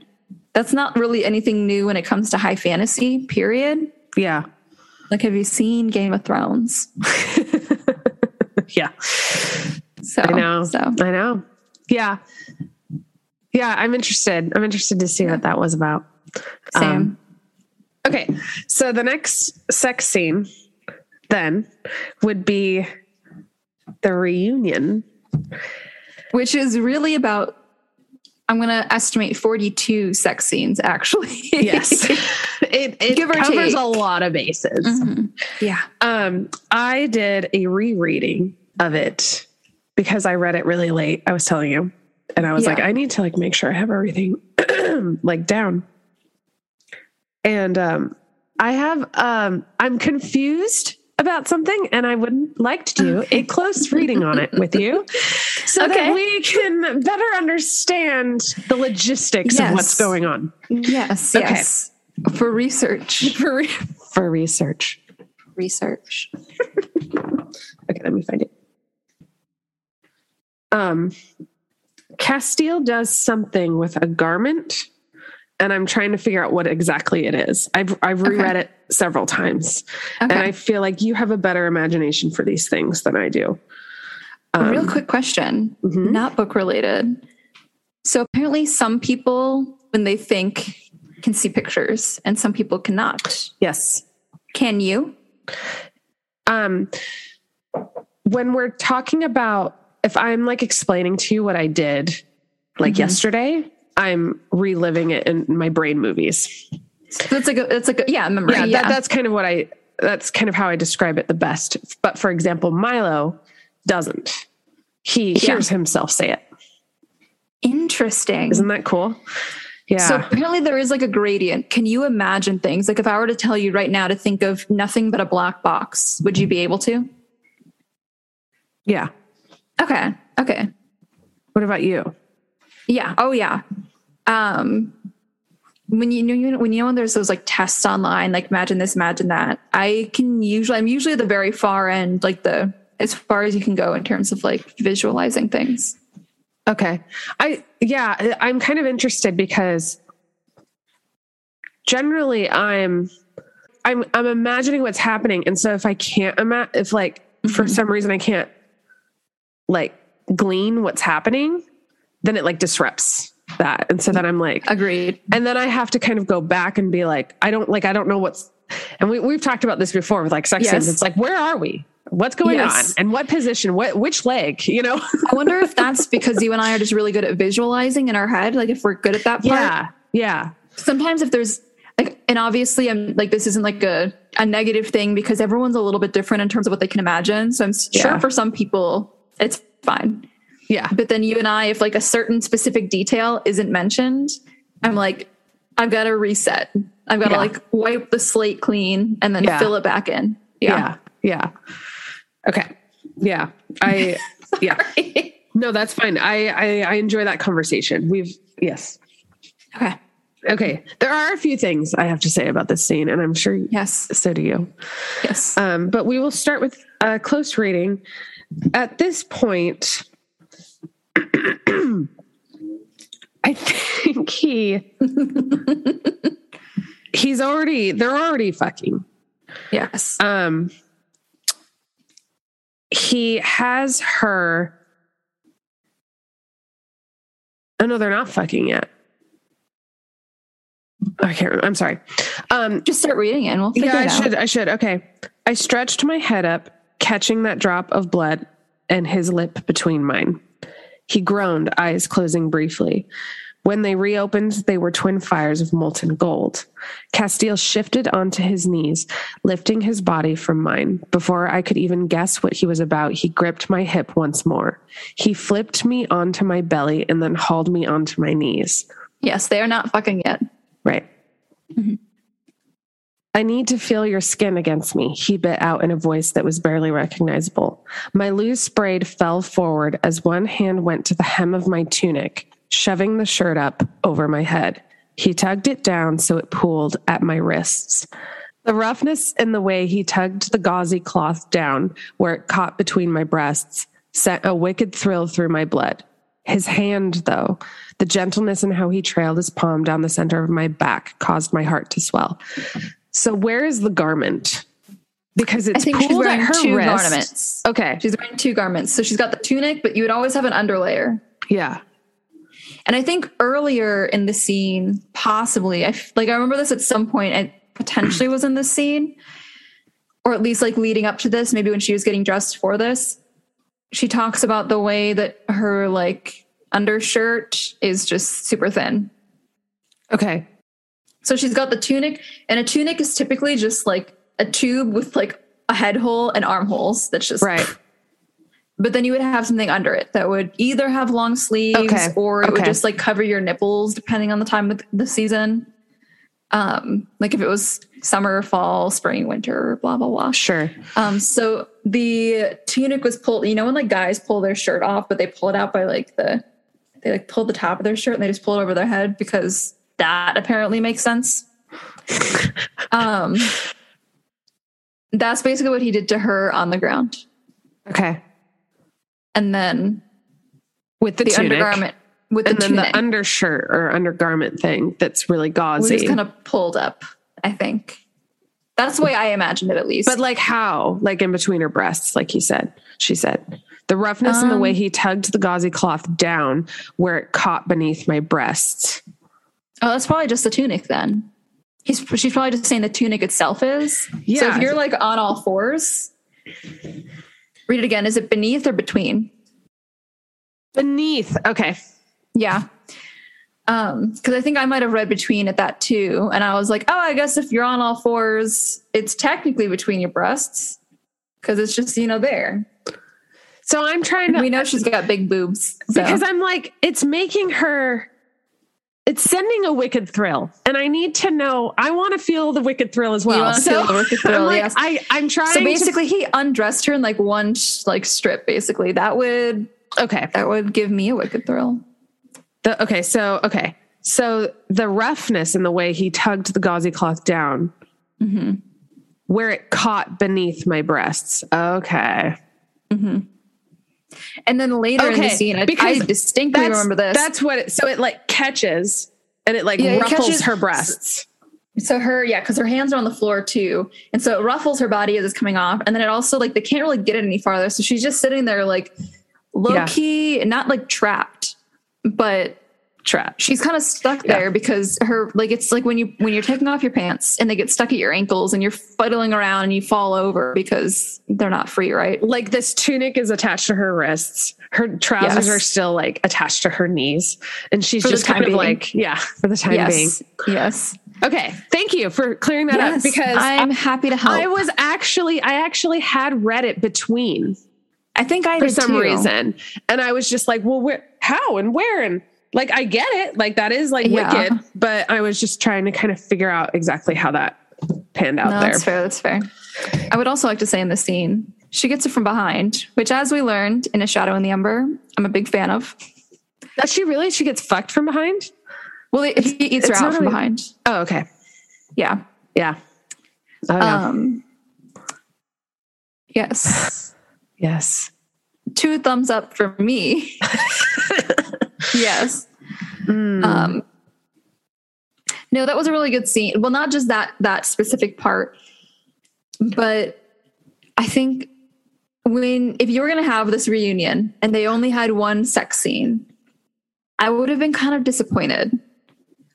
that's not really anything new when it comes to high fantasy. Period. yeah. Like, have you seen Game of Thrones? Yeah. So I know. So I know. Yeah. Yeah. I'm interested. I'm interested to see what that was about. same. Um, Okay. So the next sex scene then would be the reunion. which is really about I'm going to estimate 42 sex scenes actually. Yes. it it covers take. a lot of bases. Mhm. Yeah. Um, I did a rereading of it because I read it really late. I was telling you, and I was Yeah. like, I need to like make sure I have everything like down. And um, I have um, I'm confused about something and I would like to do a close reading on it with you so Okay. that we can better understand the logistics of what's going on Yes, Okay. yes. For research. for, re- for research. Research. Okay, let me find it. Um, Casteel does something with a garment, and I'm trying to figure out what exactly it is. I've I've reread it several times, and I feel like you have a better imagination for these things than I do. A real Um, quick question, mhm. not book related. So apparently, some people, when they think, can see pictures, and some people cannot. Yes. Can you? Um, when we're talking about if I'm like explaining to you what I did like Mhm. yesterday, I'm reliving it in my brain movies. That's like a, that's like a, yeah, memory. yeah, Yeah, That, that's kind of what I that's kind of how I describe it the best. But for example, Milo doesn't. He Yeah. hears himself say it. interesting. Isn't that cool? Yeah. So apparently there is like a gradient. Can you imagine things? Like if I were to tell you right now to think of nothing but a black box, would you be able to? yeah. Okay. Okay. What about you? Yeah. Oh yeah. Um when you know when you know when there's those like tests online, like imagine this, imagine that. I can usually I'm usually at the very far end, like the as far as you can go in terms of like visualizing things. Okay. I yeah, I'm kind of interested because generally I'm I'm I'm imagining what's happening and so if I can't imagine if like for Mhm. some reason I can't like glean what's happening, then it like disrupts that. And so then I'm like Agreed. and then I have to kind of go back and be like I don't like I don't know what's and we we've talked about this before with like sex Yes. scenes. It's like where are we? What's going Yes. on? And what position? What which leg? You know? I wonder if that's because you and I are just really good at visualizing in our head. Like if we're good at that part. Yeah. Yeah. sometimes if there's like and obviously i'm like this isn't like a, a negative thing because everyone's a little bit different in terms of what they can imagine so i'm Yeah. sure for some people it's fine Yeah. but then you and i if like a certain specific detail isn't mentioned i'm like i've got to reset i've got to Yeah. like wipe the slate clean and then Yeah. fill it back in yeah, Yeah. Yeah. Okay. Yeah. I yeah. No, that's fine. I, I I enjoy that conversation. We've yes. okay Okay. There are a few things I have to say about this scene, and I'm sure yes so do you. yes Um, but we will start with a close reading. At this point, I think he he's already they're already fucking. yes. Um he has her oh no they're not fucking yet. I can't remember. i'm sorry. Um just start reading it and we'll figure yeah i should i should okay. I stretched my head up catching that drop of blood and his lip between mine he groaned eyes closing briefly. When they reopened they were twin fires of molten gold. Casteel shifted onto his knees lifting his body from mine. Before i could even guess what he was about he gripped my hip once more. He flipped me onto my belly and then hauled me onto my knees. Yes they are not fucking yet. Right. Mm-hmm. I need to feel your skin against me, he bit out in a voice that was barely recognizable. My loose braid fell forward as one hand went to the hem of my tunic, shoving the shirt up over my head. He tugged it down so it pooled at my wrists. The roughness in the way he tugged the gauzy cloth down where it caught between my breasts sent a wicked thrill through my blood. His hand, though, the gentleness in how he trailed his palm down the center of my back caused my heart to swell. So, where is the garment? Because it's i think she's wearing two wrist. garments Okay. she's wearing two garments so she's got the tunic but you would always have an underlayer Yeah. And I think earlier in the scene, possibly, I f- like I remember this at some point. It potentially was in this scene, or at least like leading up to this. Maybe when she was getting dressed for this, she talks about the way that her like undershirt is just super thin. Okay. So she's got the tunic, and a tunic is typically just like a tube with like a head hole and armholes. That's just Right. But then you would have something under it that would either have long sleeves Okay. or it would just like cover your nipples, depending on the time of the season. Um, like if it was summer, fall, spring, winter, blah blah blah. Sure. Um, so the tunic was pulled. You know when like guys pull their shirt off, but they pull it out by like the they like pull the top of their shirt and they just pull it over their head because that apparently makes sense. um, that's basically what he did to her on the ground, Okay. and then With the, the tunic. undergarment with and the then tunic the undershirt or undergarment thing that's really gauzy. just kind of pulled up. I think that's the way I imagined it, at least. but like how? Like in between her breasts, like he said. She said. The roughness and the way Um, he tugged the gauzy cloth down where it caught beneath my breasts. Oh, that's probably just the tunic then. He's she's probably just saying the tunic itself is. Yeah. So if you're like on all fours, read it again. Is it beneath or between? Beneath. Okay. Yeah. Um, because I think I might have read between at that too. And I was like, oh, I guess if you're on all fours, it's technically between your breasts. Cause it's just, you know, there. So I'm trying to we know she's got big boobs. so- because I'm like, it's making her it's sending a wicked thrill. And I need to know, I want to feel the wicked thrill as well. wanna feel the wicked thrill, I'm like, yes. I, I'm trying so to- basically he undressed her in like one sh- like strip, basically. That would okay. that would give me a wicked thrill. The, okay, so okay, so the roughness in the way he tugged the gauzy cloth down, Mm-hmm. where it caught beneath my breasts. Okay, And then later in the scene, I, because I distinctly remember this. That's what. It, so it like catches and it like Yeah, ruffles catches- her breasts. So her, yeah, because her hands are on the floor too, and so it ruffles her body as it's coming off, and then it also like they can't really get it any farther, so she's just sitting there like low Yeah. key, not like trapped, but Trap. she's kind of stuck Yeah. there because her like it's like when you when you're taking off your pants and they get stuck at your ankles and you're fiddling around and you fall over because they're not free, right? Like this tunic is attached to her wrists. Her trousers Yes. are still like attached to her knees, and she's For just kind time of being. like yeah for the time yes, being. yes, Okay, thank you for clearing that yes. up because I'm happy to help. I was actually I actually had read it between I think I for some too. reason. And I was just like, well, where, how and where? And like, I get it. Like, that is like Yeah. wicked. But I was just trying to kind of figure out exactly how that panned out No, there. that's fair. That's fair. I would also like to say in the scene, she gets it from behind, which, as we learned in A Shadow in the Ember, I'm a big fan of. Does she really? She gets fucked from behind? Well, he he eats her out not from behind. Oh, okay. Yeah. Yeah. Oh, yeah. Um. Yes. yes. Two thumbs up for me. yes. Mm. Um. No, that was a really good scene. Well, not just that that specific part, but I think when if you were going to have this reunion and they only had one sex scene, I would have been kind of disappointed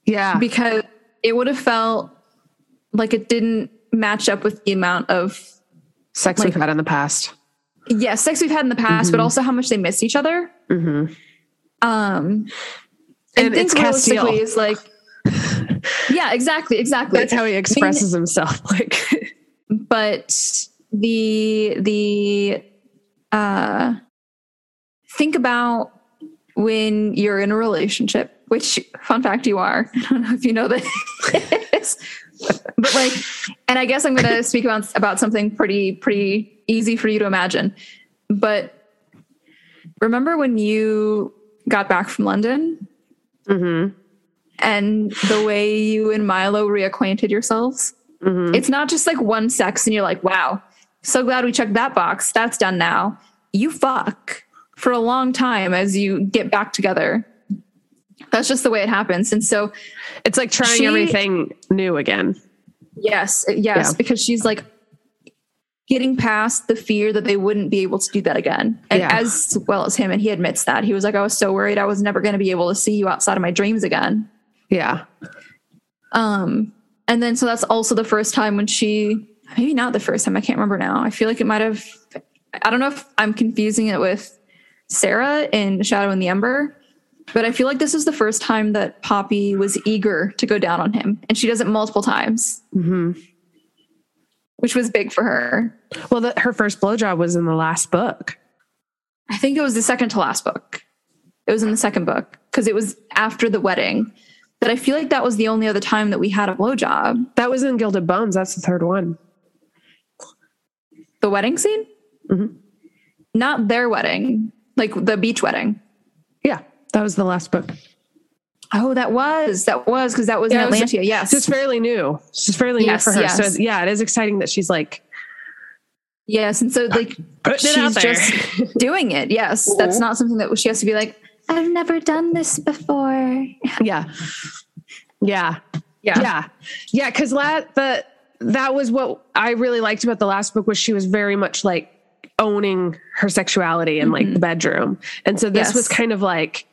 yeah. because it would have felt like it didn't match up with the amount of Sex we've had in the past. yeah sex we've had in the past, but also how much they miss each other. Mm-hmm. Um, And and it's realistically is like, yeah, exactly, exactly. That's how he expresses himself. Like, but the the uh think about when you're in a relationship which fun fact you are i don't know if you know this but like and i guess i'm going to speak about about something pretty pretty easy for you to imagine but remember when you got back from london mm-hmm. and the way you and milo reacquainted yourselves Mm-hmm. it's not just like one sex and you're like, wow, so glad we checked that box. That's done now. You fuck for a long time as you get back together. That's just the way it happens. And so, It's like trying She- everything new again. yes, yes, Yeah. because she's like getting past the fear that they wouldn't be able to do that again. And Yeah. as well as him, and he admits that he was like, I was so worried I was never going to be able to see you outside of my dreams again. Yeah. Um, and then so that's also the first time when she maybe not the first time, I can't remember now. I feel like it might have I don't know if I'm confusing it with Sarah in Shadow in the Ember, but I feel like this is the first time that Poppy was eager to go down on him. And she does it multiple times, Mm-hmm. Which was big for her. Well, the, her first blowjob was in the last book. I think it was the second to last book. It was in the second book because it was after the wedding. But I feel like that was the only other time that we had a blowjob. That was in Gilded Bones. That's the third one. The wedding scene? Mhm. Not their wedding, like the beach wedding. Yeah, that was the last book. Oh, that was that was because that was Yeah, in Atlantia. Yes, It's fairly new. It's just fairly Yes, new for her. yes. So yeah, it is exciting that she's like yes, and so like putting it out she's just doing it. Yes, that's not something that she has to be like. I've never done this before. yeah, yeah, yeah, yeah. Yeah. Because that the that was what I really liked about the last book was she was very much like owning her sexuality in like mm-hmm. the bedroom, and so this Yes. was kind of like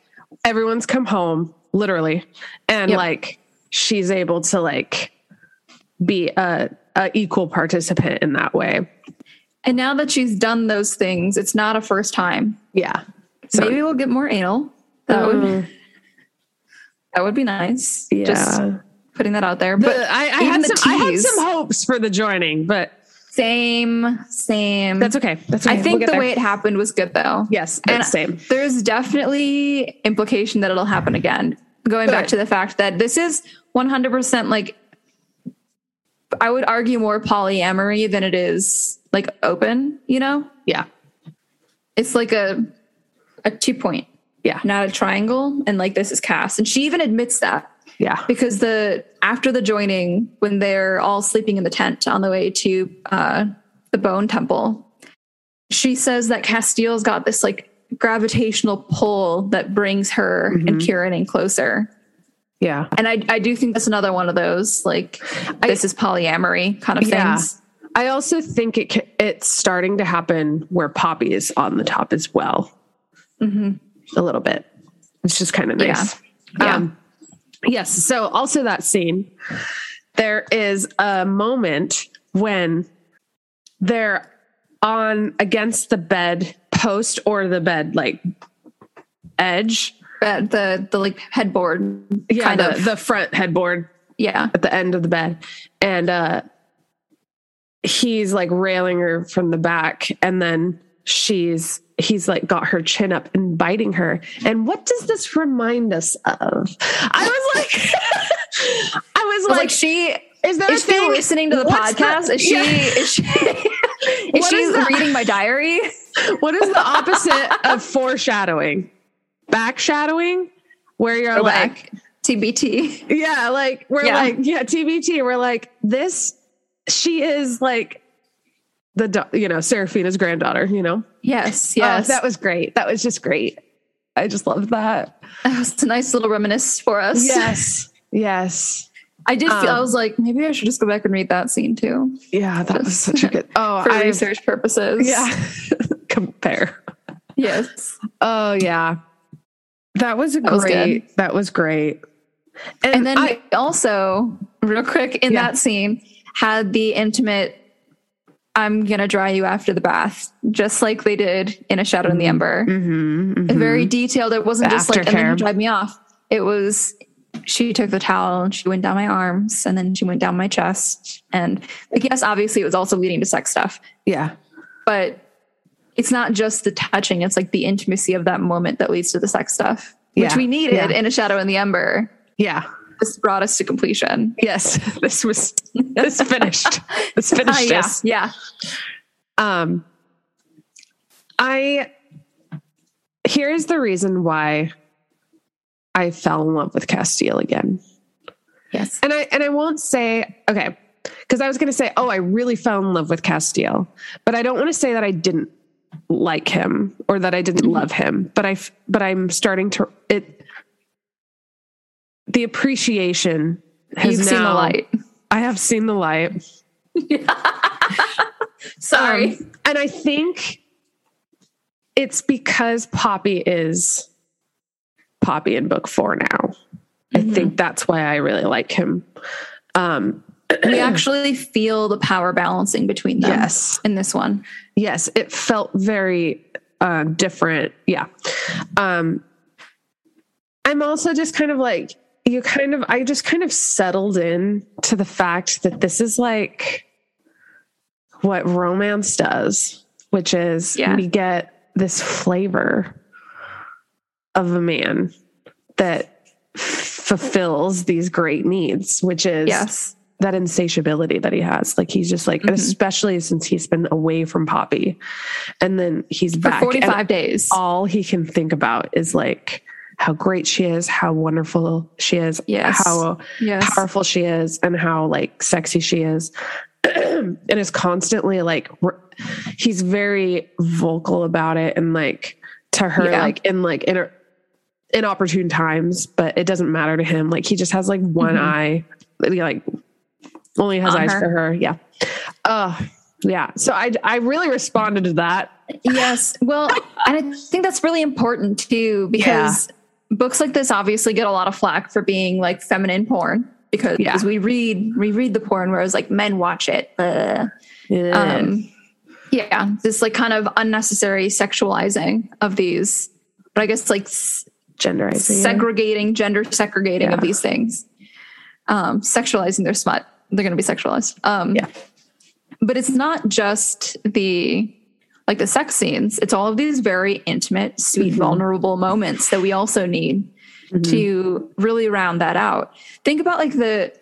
everyone's come home literally, and Yep. like she's able to like be a, a equal participant in that way. And now that she's done those things, it's not a first time. Yeah. So Maybe we'll get more anal. That would Mm, that would be nice. yeah. Just putting that out there. The- But I, I even had the some I had some hopes for the joining, but same, same. that's okay. That's okay. I We'll think the there. way it happened was good though. yes, And same. There's definitely implication that it'll happen again. Going back to the fact that this is 100% like I would argue more polyamory than it is like open, you know? Yeah. It's like a a two point, Yeah. not a triangle and like this is cast. And she even admits that Yeah. because the after the joining when they're all sleeping in the tent on the way to uh the bone temple she says that Casteel's got this like gravitational pull that brings her and kieran in closer Yeah. and i i do think that's another one of those like this is polyamory kind of Yeah. things I also think it it's starting to happen where Poppy is on the top as well. Mhm. A little bit. It's just kind of nice. Yeah. Um, yes. So also that scene, there is a moment when they're on against the bed post or the bed like edge. but the the like headboard Yeah, kind the, of. the front headboard yeah. at the end of the bed. And uh he's like railing her from the back and then she's he's like got her chin up and biting her. And what does this remind us of? I was like i was I was like, like she is that is a she thing listening to the What's the- podcast is she Yeah. is she is she is that? reading my diary what is the opposite of foreshadowing backshadowing where you're oh, Go like. TBT. Yeah, like we're Yeah. like yeah, TBT. We're like this. She is like the you know Seraphena's granddaughter. You know. Yes, Oh, yes. that was great. That was just great. I just loved that. That was a nice little reminisce for us. Yes. Yes. I did feel, I Um, was like, maybe I should just go back and read that scene too Yeah, that was such a good. Oh, for I research purposes. yeah. Compare. Yes. Oh yeah, that was a That was great. that was great. And then I, also, real quick, in Yeah. that scene, had the intimate I'm gonna dry you after the bath, just like they did in A Shadow in the Ember. Mhm, mhm. Very detailed. It wasn't The just like, and then you dried me off. It was she took the towel and she went down my arms and then she went down my chest. And like, yes, obviously it was also leading to sex stuff. yeah. but it's not just the touching it's like the intimacy of that moment that leads to the sex stuff which we needed Yeah. in a shadow in the ember Yeah. this brought us to completion Yes. This was this finished. This finished yeah us. yeah Um, I here's the reason why I fell in love with Casteel again, yes and I and I won't say okay because I was going to say oh I really fell in love with Casteel, but I don't want to say that I didn't like him or that I didn't Mm-hmm. love him, but I but I'm starting to it. The appreciation has you've seen the light I have seen the light. sorry Um, and I think it's because Poppy is Poppy in book four now. I think that's why I really like him. Um, we actually feel the power balancing between them yes, in this one yes, it felt very uh, different. Yeah. Um, I'm also just kind of like, you kind of, I just kind of settled in to the fact that this is like what romance does, which is Yeah. we get this flavor of a man that fulfills these great needs, which is Yes. that insatiability that he has. Like he's just like, Mhm. especially since he's been away from Poppy, and then he's For back. and 45 days. all he can think about is like how great she is, how wonderful she is, Yes. how Yes. powerful she is, and how like sexy she is. and is constantly like he's very vocal about it and like to her Yeah. like in like in inopportune times but it doesn't matter to him. Like he just has like one Mhm. eye. He, like only has On eyes her. for her. Yeah. Uh yeah. So i i really responded to that. Yes. Well, and I think that's really important too because books like this obviously get a lot of flack for being like feminine porn because Yeah. we read we read the porn whereas like men watch it. Uh, um, yeah, this like kind of unnecessary sexualizing of these, but I guess like s- gender segregating, gender segregating Yeah. of these things, um, sexualizing their smut. They're going to be sexualized. Um, Yeah. But it's not just the like the sex scenes. It's all of these very intimate, sweet, Mhm. vulnerable moments that we also need Mm-hmm. to really round that out. Think about like the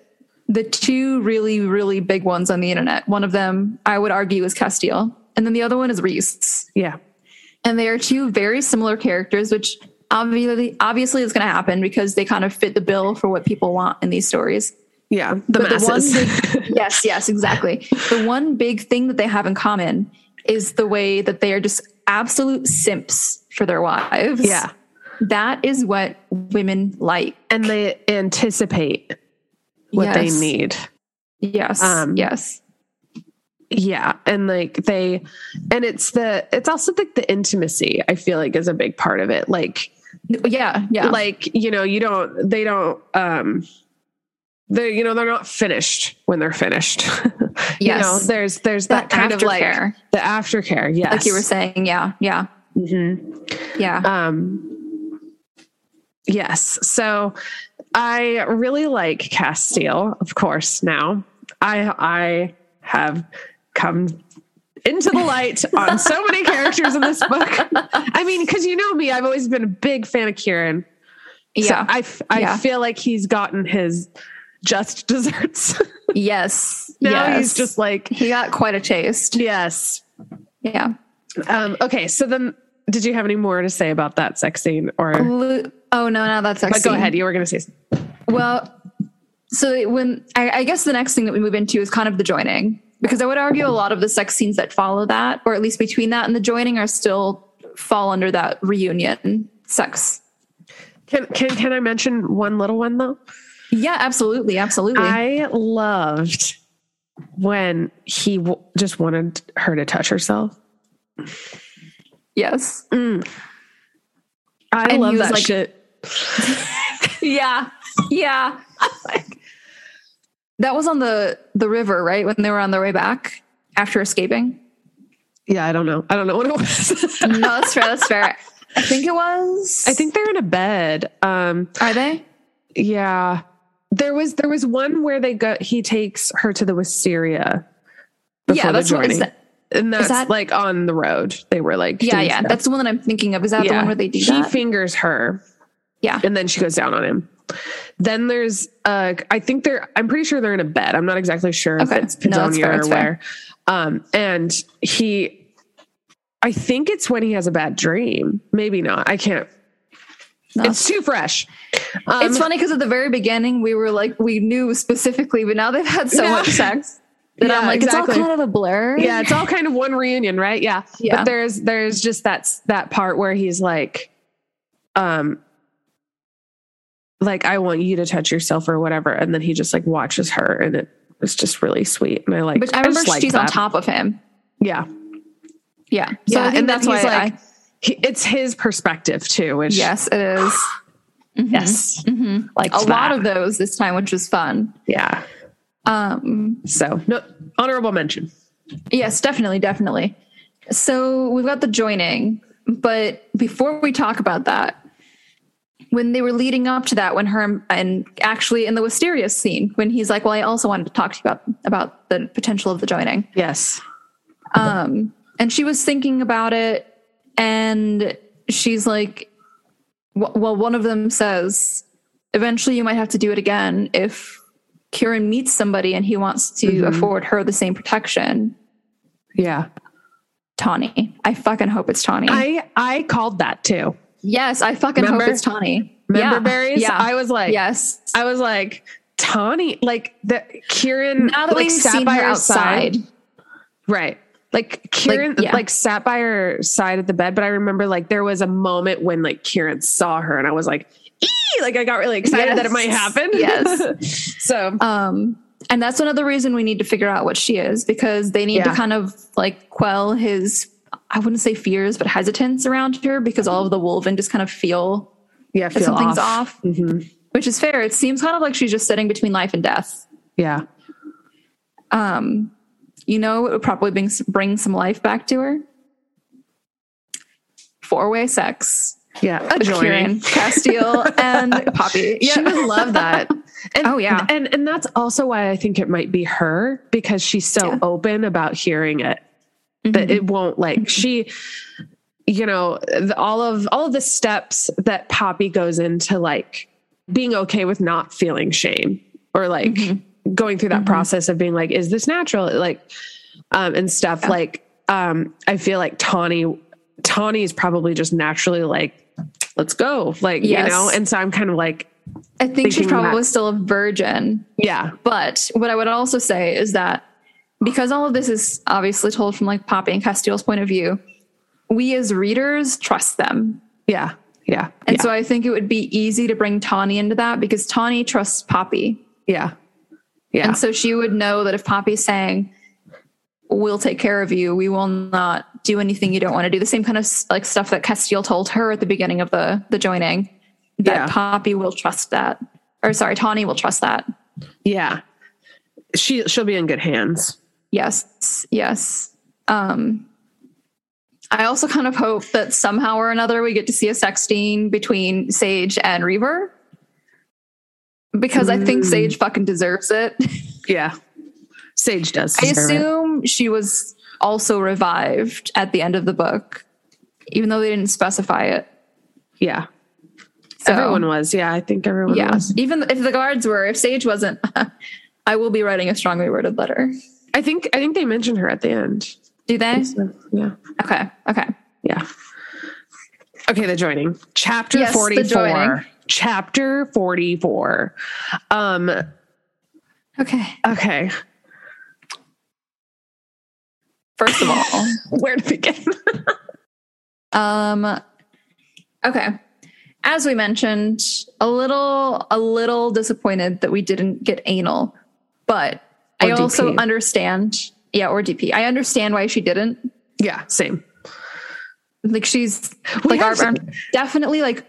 the two really really big ones on the internet. One of them I would argue is Casteel, and then the other one is Rhys. yeah And they are two very similar characters, which obviously obviously is going to happen because they kind of fit the bill for what people want in these stories. yeah the But the one masses big, yes, yes, exactly. The one big thing that they have in common is the way that they are just absolute simps for their wives. yeah That is what women like. and they anticipate what they need Yes. Um, yes. yeah and like they and it's the it's also like the intimacy i feel like is a big part of it like Yeah. Yeah. like you know you don't they don't um they you know they're not finished when they're finished you Yes. know there's there's that, that kind of like the aftercare yes like you were saying. Yeah. Yeah. Mm-hmm. Yeah. um yes so i really like Casteel of course now i i have come into the light on so many characters in this book i mean because you know me i've always been a big fan of kieran so yeah. i f- i Yeah. feel like he's gotten his just desserts yes. now yes. he's just like he got quite a taste. yes Yeah. um okay so then did you have any more to say about that sex scene or Oh no, no, that's but actually go ahead you were gonna say something. Well, so when I, I guess the next thing that we move into is kind of the joining, because I would argue a lot of the sex scenes that follow that, or at least between that and the joining, are still fall under that reunion sex. Can can can I mention one little one though? Yeah, absolutely, absolutely. I loved when he w- just wanted her to touch herself. yes. Mm. I And love that like- shit. Yeah. Yeah. that was on the the river, right? When they were on their way back after escaping. Yeah, I don't know. I don't know what it was. No, that's fair. That's fair. I think it was. I think they're in a bed. Um, Are they? yeah, there was there was one where they go. He takes her to the Wisteria. Before Yeah, that's what is that. and that's that- like on the road. They were like, Yeah, yeah. stuff. That's the one that I'm thinking of. Is that the one where they do he that? fingers her. Yeah. and then she goes down on him. Then there's uh I think they're I'm pretty sure they're in a bed. I'm not exactly sure Okay. if it's No, that's Padonia fair, or where. Um and he I think it's when he has a bad dream. Maybe not. I can't. No. It's too fresh. Um, it's funny because at the very beginning we were like we knew specifically, but now they've had so Yeah. much sex that Yeah, I'm like exactly. it's all kind of a blur. yeah, it's all kind of one reunion, right? Yeah. Yeah. But there's there's just that that part where he's like um like I want you to touch yourself or whatever and then he just like watches her and it was just really sweet and I like But I remember just she's on top of him. Yeah. Yeah. So Yeah, and that's then why like I, he, it's his perspective too, which yes, it is. Mhm. yes. Mhm. Like A lot of those this time, which was fun. yeah. Um, So no honorable mention. Yes, definitely, definitely. So we've got the joining, but before we talk about that, when they were leading up to that, when her and actually in the Wisteria scene, when he's like, "Well, I also wanted to talk to you about about the potential of the joining," Yes. um, and she was thinking about it, and she's like, "Well, one of them says." eventually you might have to do it again if Kieran meets somebody and he wants to Mhm. afford her the same protection. Yeah. Tawny. I fucking hope it's Tawny. I I called that too. Yes, I fucking Remember? hope it's Tawny. Remember yeah. berries? Yeah. I was like, yes. I was like, Tawny, like the Kieran now that like we've sat seen by her her side. outside, Right. Like Kieran yeah. like sat by her side at the bed, but I remember like there was a moment when like Kieran saw her and I was like, ee! like I got really excited that it might happen. Yes. so um, and that's another reason we need to figure out what she is because they need to kind of like quell his, I wouldn't say fears, but hesitance around her because all of the Wolven just kind of feel yeah, that something's off, Mhm. which is fair. It seems kind of like she's just sitting between life and death. Yeah. Um, you know, it would probably bring, bring some life back to her. Four way sex. Yeah. A. Kieran, Casteel, and Poppy. She would love that. And, Oh, yeah. And and that's also why I think it might be her because she's so Yeah. open about hearing it. That it won't like she you know, the, all of all of the steps that Poppy goes into like being okay with not feeling shame or like going through that process of being like, is this natural? Like, um, and stuff Yeah. like, um, I feel like Tawny, Tawny is probably just naturally like, let's go. Like, Yes. you know? And so I'm kind of like, I think she's probably that- still a virgin. yeah, But what I would also say is that because all of this is obviously told from like Poppy and Casteel's point of view, we as readers trust them. yeah, yeah. And yeah, so I think it would be easy to bring Tawny into that because Tawny trusts Poppy. yeah, yeah, And so she would know that if Poppy's saying, We'll take care of you, we will not do anything you don't want to do. The same kind of like stuff that Casteel told her at the beginning of the the joining. That Yeah. Poppy will trust that. Or sorry, Tawny will trust that. yeah. She, she'll be in good hands. Yes, yes. Um, I also kind of hope that somehow or another we get to see a sex scene between Sage and Reaver. Because I think Mm. Sage fucking deserves it. Yeah. Sage does. I deserve it. assume she was also revived at the end of the book, even though they didn't specify it. Yeah. So, everyone was. Yeah. I think everyone yeah. was. Even if the guards were, if Sage wasn't, I will be writing a strongly worded letter. I think, I think they mentioned her at the end. Do they? Yeah. Okay. Okay. Yeah. Okay, the joining. Chapter Yes, the 44. joining. Chapter 44. Um Okay. okay. First of all, Where to begin? Um okay. As we mentioned, a little a little disappointed that we didn't get anal, but I Or also understand, yeah, or DP. I understand why she didn't. yeah, same. Like she's We like our, our- definitely like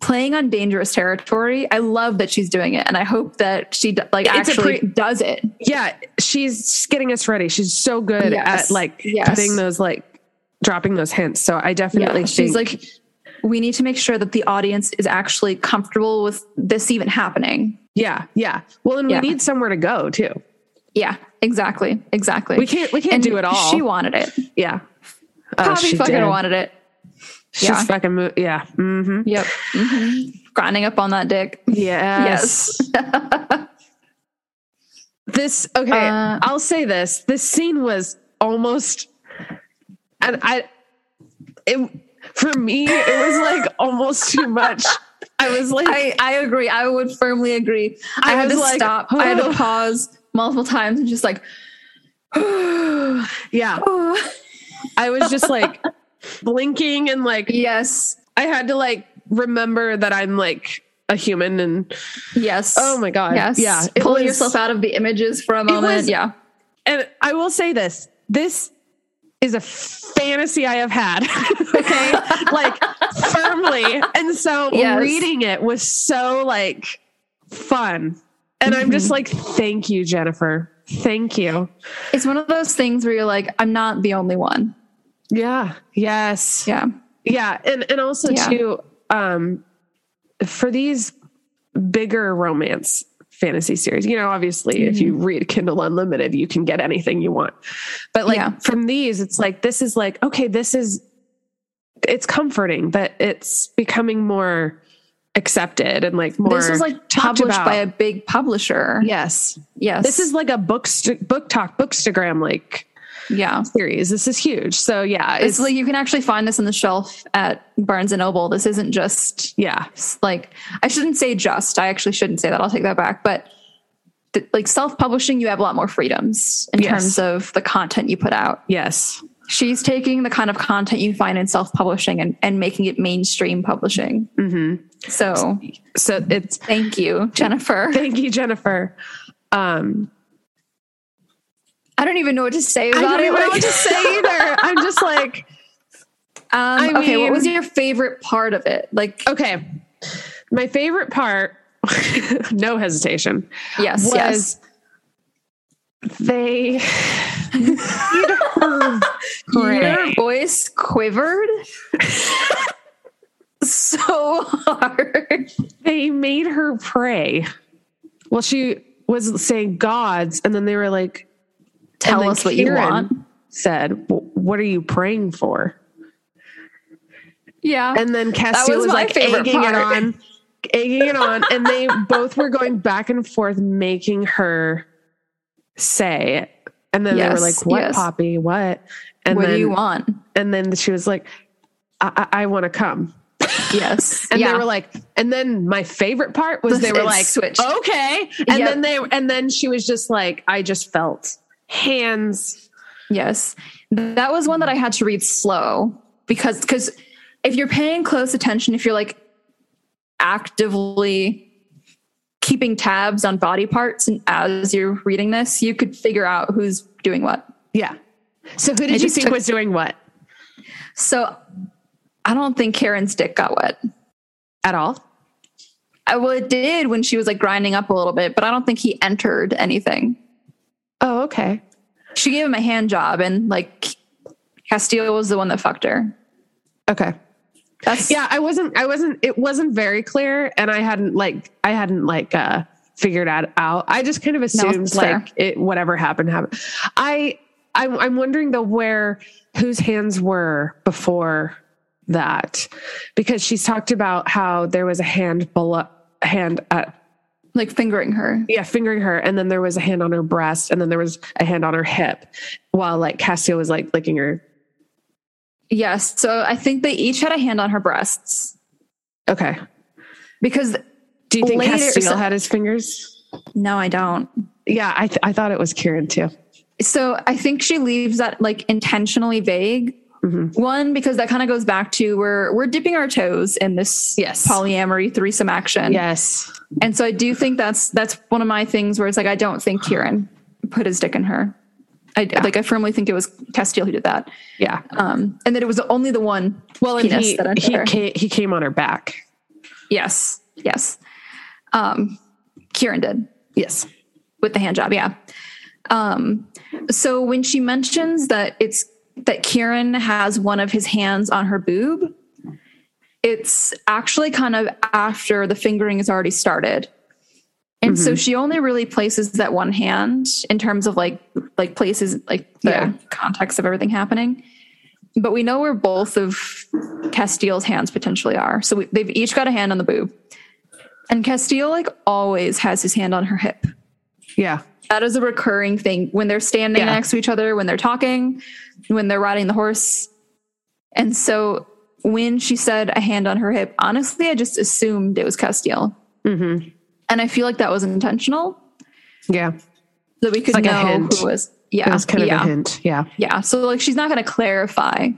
playing on dangerous territory. I love that she's doing it and I hope that she like It's actually pre- does it. Yeah, she's getting us ready. She's so good Yes. at like Yes. putting those like dropping those hints. So I definitely Yeah, think she's like we need to make sure that the audience is actually comfortable with this even happening. yeah, yeah. Well, and Yeah. we need somewhere to go too. Yeah, exactly. Exactly. We can't we can't And do it all. She wanted it. yeah. Oh, Poppy she fucking did. wanted it. She's yeah. fucking mo- yeah. hmm Yep. hmm Grinding up on that dick. Yes. Yes. This okay. Uh, I'll say this. This scene was almost, and I, it for me it was like almost too much. I was like, I, I agree. I would firmly agree. I, I had to like, stop. I had oh. to pause multiple times and just like, yeah. I was just like blinking and like yes, I had to like remember that I'm like a human and yes. oh my god, Yes. yeah. Pull was- yourself out of the images for a moment. was- yeah. And I will say this: this is a fantasy I have had. okay, like firmly. And so Yes. reading it was so like fun. And I'm just like, thank you, Jennifer. Thank you. It's one of those things where you're like, I'm not the only one. Yeah. Yes. Yeah. Yeah. And and also Yeah. too, um, for these bigger romance fantasy series, you know, obviously if you read Kindle Unlimited, you can get anything you want. But like Yeah. from these, it's like this is like, okay, this is it's comforting, but it's becoming more accepted and like more. This was like published by a big publisher. yes. Yes. This is like a book book talk bookstagram like yeah. series. This is huge. So yeah, It's like you can actually find this on the shelf at Barnes and Noble. This isn't just yeah, like I shouldn't say just. I actually shouldn't say that. I'll take that back. But th- like self-publishing, you have a lot more freedoms in Yes. terms of the content you put out. yes, She's taking the kind of content you find in self-publishing and, and making it mainstream publishing. Mm-hmm. So so it's thank you, Jennifer. thank you, Jennifer. Um, I don't even know what to say i don't it. know what to say either i'm just like, Um, I okay, what was your favorite part of it? Like, okay, my favorite part, no hesitation, yes, was yes. they made her Your voice quivered so hard. They made her pray. Well, she was saying gods, and then they were like, Tell us what you want. Said, "What are you praying for?" Yeah. And then Casteel was was, like egging it on, egging it on, and they both were going back and forth, making her say it. And then they were like, "What, yes. Poppy? What?" And what then, do you want? And then she was like, "I, I, I want to come." Yes. And yeah. they were like, and then my favorite part was they were like, switched. okay. And Yep. then they, and then she was just like, I just felt hands. Yes. That was one that I had to read slow because because if you're paying close attention, if you're like actively keeping tabs on body parts and as you're reading this, you could figure out who's doing what. Yeah. So who did It you think took- was doing what So I don't think Kieran's dick got wet. at all? I, well, it did when she was like grinding up a little bit, but I don't think he entered anything. Oh, okay. She gave him a hand job, and like Casteel was the one that fucked her. Okay. That's Yeah. I wasn't, I wasn't, it wasn't very clear. And I hadn't like, I hadn't like, uh, figured out out. I just kind of assumed fair. like it, whatever happened, happened. I, I'm, I'm wondering though where, whose hands were before that because she's talked about how there was a hand below, hand at like fingering her. yeah, fingering her, and then there was a hand on her breast, and then there was a hand on her hip, while like Casteel was like licking her. Yes. So I think they each had a hand on her breasts Okay. because Do you think Later- Casteel so- had his fingers? no, I don't. Yeah, I th- I thought it was Kieran too. So I think she leaves that like intentionally vague. Mhm. One, because that kind of goes back to we're we're dipping our toes in this Yes. polyamory threesome action. Yes. And so I do think that's that's one of my things where it's like I don't think Kieran put his dick in her. I like I firmly think it was Casteel who did that. Yeah. Um, and that it was only the one Well, and he he came, he came on her back. Yes, yes. Um, Kieran did Yes. with the hand job, yeah. Um, so when she mentions that it's that Kieran has one of his hands on her boob, it's actually kind of after the fingering has already started. And so she only really places that one hand in terms of like like places like the Yeah. context of everything happening. But we know where both of Casteel's hands potentially are. So we, they've each got a hand on the boob. And Casteel like always has his hand on her hip. Yeah. That is a recurring thing when they're standing Yeah. next to each other, when they're talking, when they're riding the horse. And so when she said a hand on her hip, honestly, I just assumed it was Casteel. Mm-hmm. And I feel like that was intentional. Yeah. That we could like a know hint. who was. Yeah. That was kind of yeah. a hint. Yeah. Yeah. So like she's not going to clarify,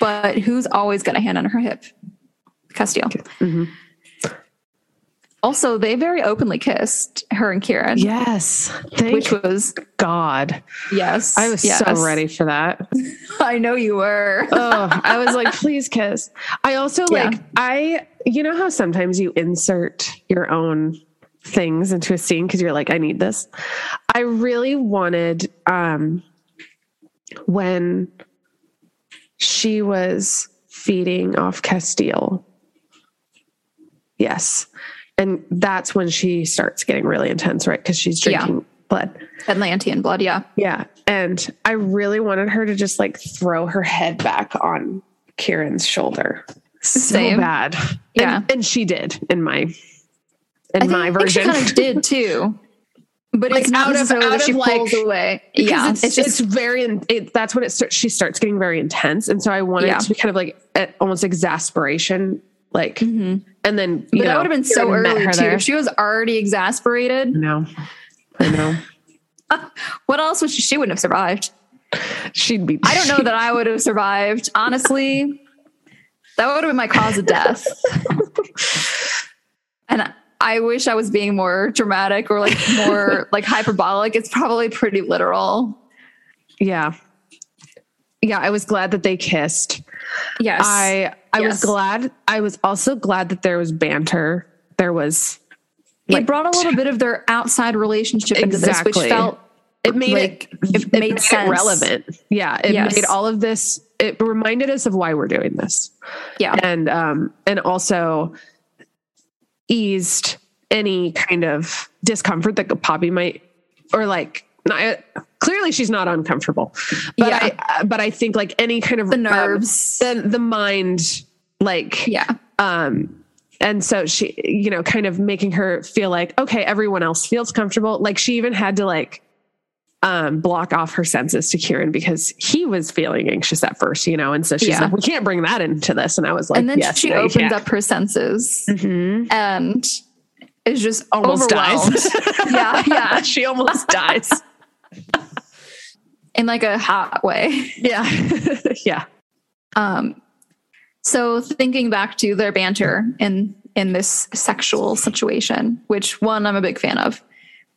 but who's always got a hand on her hip? Casteel. Mhm. Also, they very openly kissed her and Kieran, Yes. Thank which was God. yes. I was yes. so ready for that. I know you were. oh, I was like, please kiss. I also Yeah. like, I, you know how sometimes you insert your own things into a scene because you're like, I need this. I really wanted, um, when she was feeding off Casteel. Yes. And that's when she starts getting really intense, right? Because she's Yeah. drinking blood. Atlantean blood. Yeah. Yeah. And I really wanted her to just like throw her head back on Kieran's shoulder. so Same. bad. Yeah. and, and she did in my in I think, my I version. kind of did too. But Like, it's not out of- out that she of, like- pulls away. Yeah, it's, it's, just it's very it, that's when it starts she starts getting very intense and so i wanted Yeah. to be kind of like at almost exasperation like Mhm. and then you But know that would have been so early too. there. She was already exasperated, no i know what else would she? She wouldn't have survived. she'd be I don't know that I would have survived. Honestly, that would have been my cause of death. and I wish I was being more dramatic or like more like hyperbolic. It's probably pretty literal. yeah yeah i was glad that they kissed Yes. i i was glad i was also glad that there was banter there was it brought a little bit of their outside relationship into this, which felt it made like, it, it made sense. relevant yeah it Yes. made all of this it reminded us of why we're doing this yeah. and um and also eased any kind of discomfort that Poppy might or like not, clearly she's not uncomfortable but Yeah. I but I think like any kind of The um, nerves. the the mind like yeah. um and so she you know kind of making her feel like okay everyone else feels comfortable like she even had to like um block off her senses to Kieran because he was feeling anxious at first you know and so she's Yeah. like we can't bring that into this and I was like and then yes, she no, opens up her senses Mhm. and is just almost dies yeah. Yeah. she almost dies In like a hot way. yeah yeah Um, so thinking back to their banter in in this sexual situation, which one I'm a big fan of,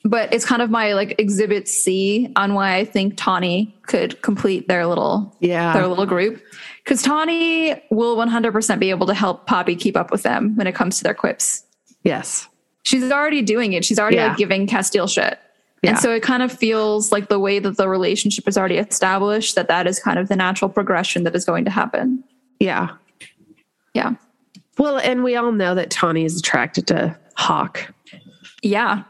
but it's kind of my like exhibit C on why I think Tawny could complete their little yeah their little group because Tawny will 100% be able to help Poppy keep up with them when it comes to their quips. yes She's already doing it. She's already Yeah. like giving Casteel shit. Yeah. And so it kind of feels like the way that the relationship is already established that that is kind of the natural progression that is going to happen. yeah Yeah. well and we all know that Tawny is attracted to Hawk Yeah.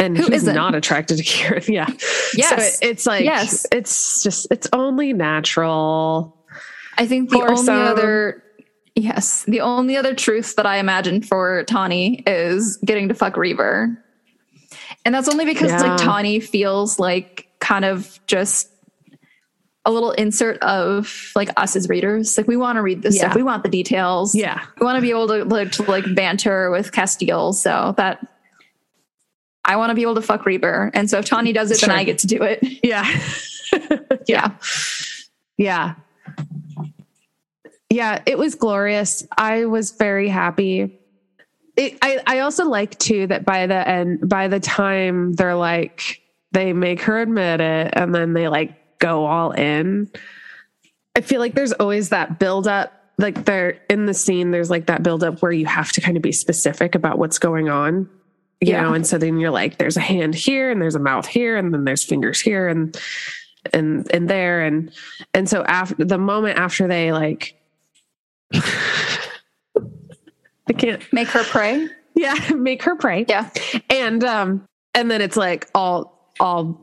and Who he's isn't? not attracted to Kieran. Yeah. Yes. So it- it's like Yes. it's just it's only natural. I think the only some- other yes, the only other truth that I imagine for Tawny is getting to fuck Reaver. And that's only because Yeah. like Tawny feels like kind of just a little insert of like us as readers. Like we want to read this Yeah. stuff. We want the details. Yeah. We want to be able to like, to like banter with Casteel. So that I want to be able to fuck Reaver. And so if Tawny does it, Sure. then I get to do it. Yeah. Yeah. Yeah. Yeah, it was glorious. I was very happy. It, I, I also like too that by the end, by the time they're like, they make her admit it and then they like go all in. I feel like there's always that build up. Like they're in the scene, there's like that build up where you have to kind of be specific about what's going on, you Yeah. know? And so then you're like, there's a hand here and there's a mouth here and then there's fingers here and, and, and there. And, and so after the moment after they like, I can't, Make her pray. yeah, make her pray Yeah. and um and then it's like all all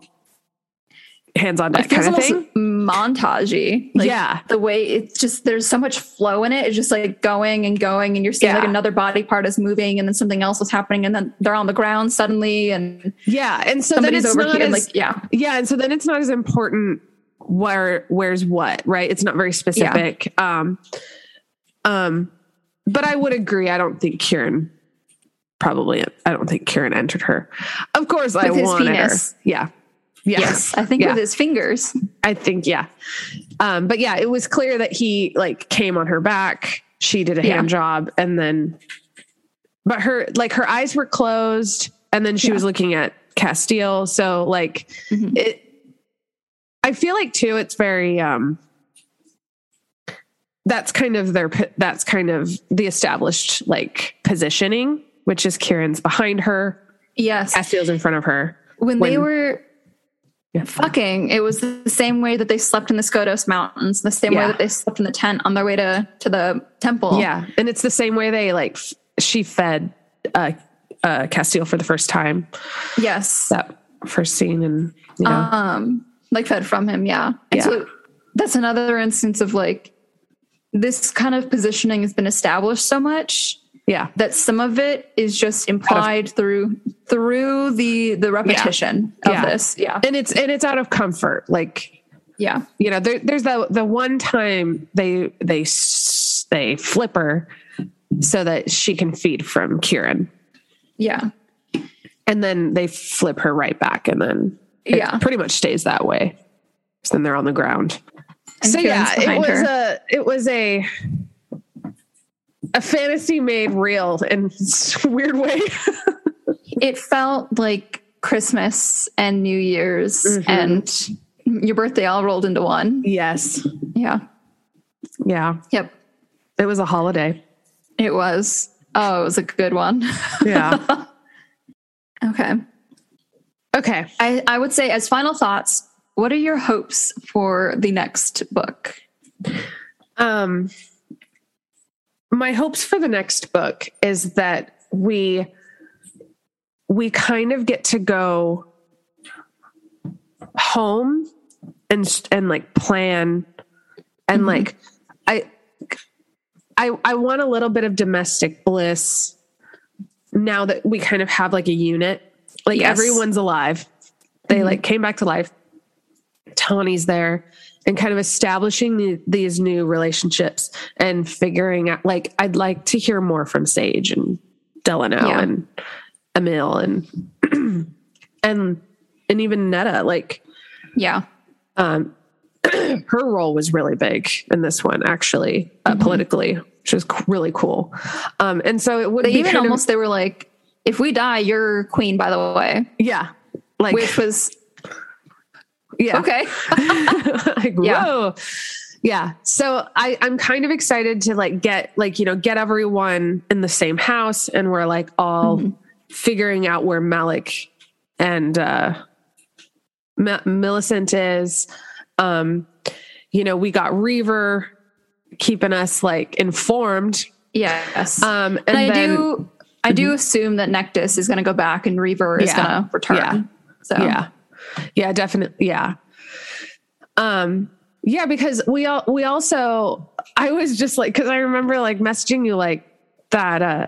hands on deck kind of thing montagey. Like Yeah. The way it's just there's so much flow in it. It's just like going and going, and you're seeing like another body part is moving, and then something else is happening, and then they're on the ground suddenly, and yeah and so then it's over not here. as, Like, yeah, yeah and so then it's not as important where where's what right it's not very specific um um but i would agree i don't think kieran probably i don't think kieran entered her of course i With his wanted penis. her yeah yeah yes, I think Yeah. with his fingers. I think, yeah. Um, but yeah, it was clear that he like came on her back. She did a Yeah. hand job and then, but her, like her eyes were closed and then she was looking at Casteel. So like Mhm. it, I feel like too, it's very, um, that's kind of their, that's kind of the established like positioning, which is Kieran's behind her, Yes, Casteel's in front of her. when, they were Yeah. fucking, it was the same way that they slept in the Skotos Mountains, the same way that they slept in the tent on their way to to the temple. Yeah, and it's the same way they like f- she fed uh, uh, Casteel for the first time. Yes. That first scene, and you know, um like fed from him yeah Yeah. so that's another instance of like this kind of positioning has been established so much Yeah. that some of it is just implied through through the the repetition of Yeah. this. Yeah. And it's and it's out of comfort. Like Yeah. you know, there, there's the the one time they they they flip her so that she can feed from Kieran, Yeah. and then they flip her right back, and then it Yeah. pretty much stays that way. So then they're on the ground. So yeah, it was her. a it was a a fantasy made real in a weird way. it felt like Christmas and New Year's Mhm. and your birthday all rolled into one. yes. Yeah. Yeah. Yep. It was a holiday. It was. Oh, it was a good one. Yeah. okay. okay. I, I would say, as final thoughts, what are your hopes for the next book? Um, my hopes for the next book is that we we kind of get to go home and and like plan and Mhm. like I I I want a little bit of domestic bliss now that we kind of have like a unit. Like Yes. everyone's alive. They Mhm. like came back to life. Tony's there and kind of establishing the, these new relationships and figuring out like I'd like to hear more from Sage and Delano Yeah. and Emil and and and even Netta like Yeah. um her role was really big in this one actually uh, Mhm. politically which was really cool um and so it would even almost, they were like, if we die, you're queen, by the way, yeah like which was yeah okay. like, Yeah. whoa. Yeah. So I, I'm kind of excited to like get like, you know, get everyone in the same house and we're like all Mhm. figuring out where Malik and uh M- Millicent is. Um, you know, we got Reaver keeping us like informed. Yes. Um and, and I then do, I do assume that Nektas is going to go back and Reaver is Yeah. going to return. Yeah. So yeah yeah definitely yeah um yeah because we all we also i was just like because i remember like messaging you like that uh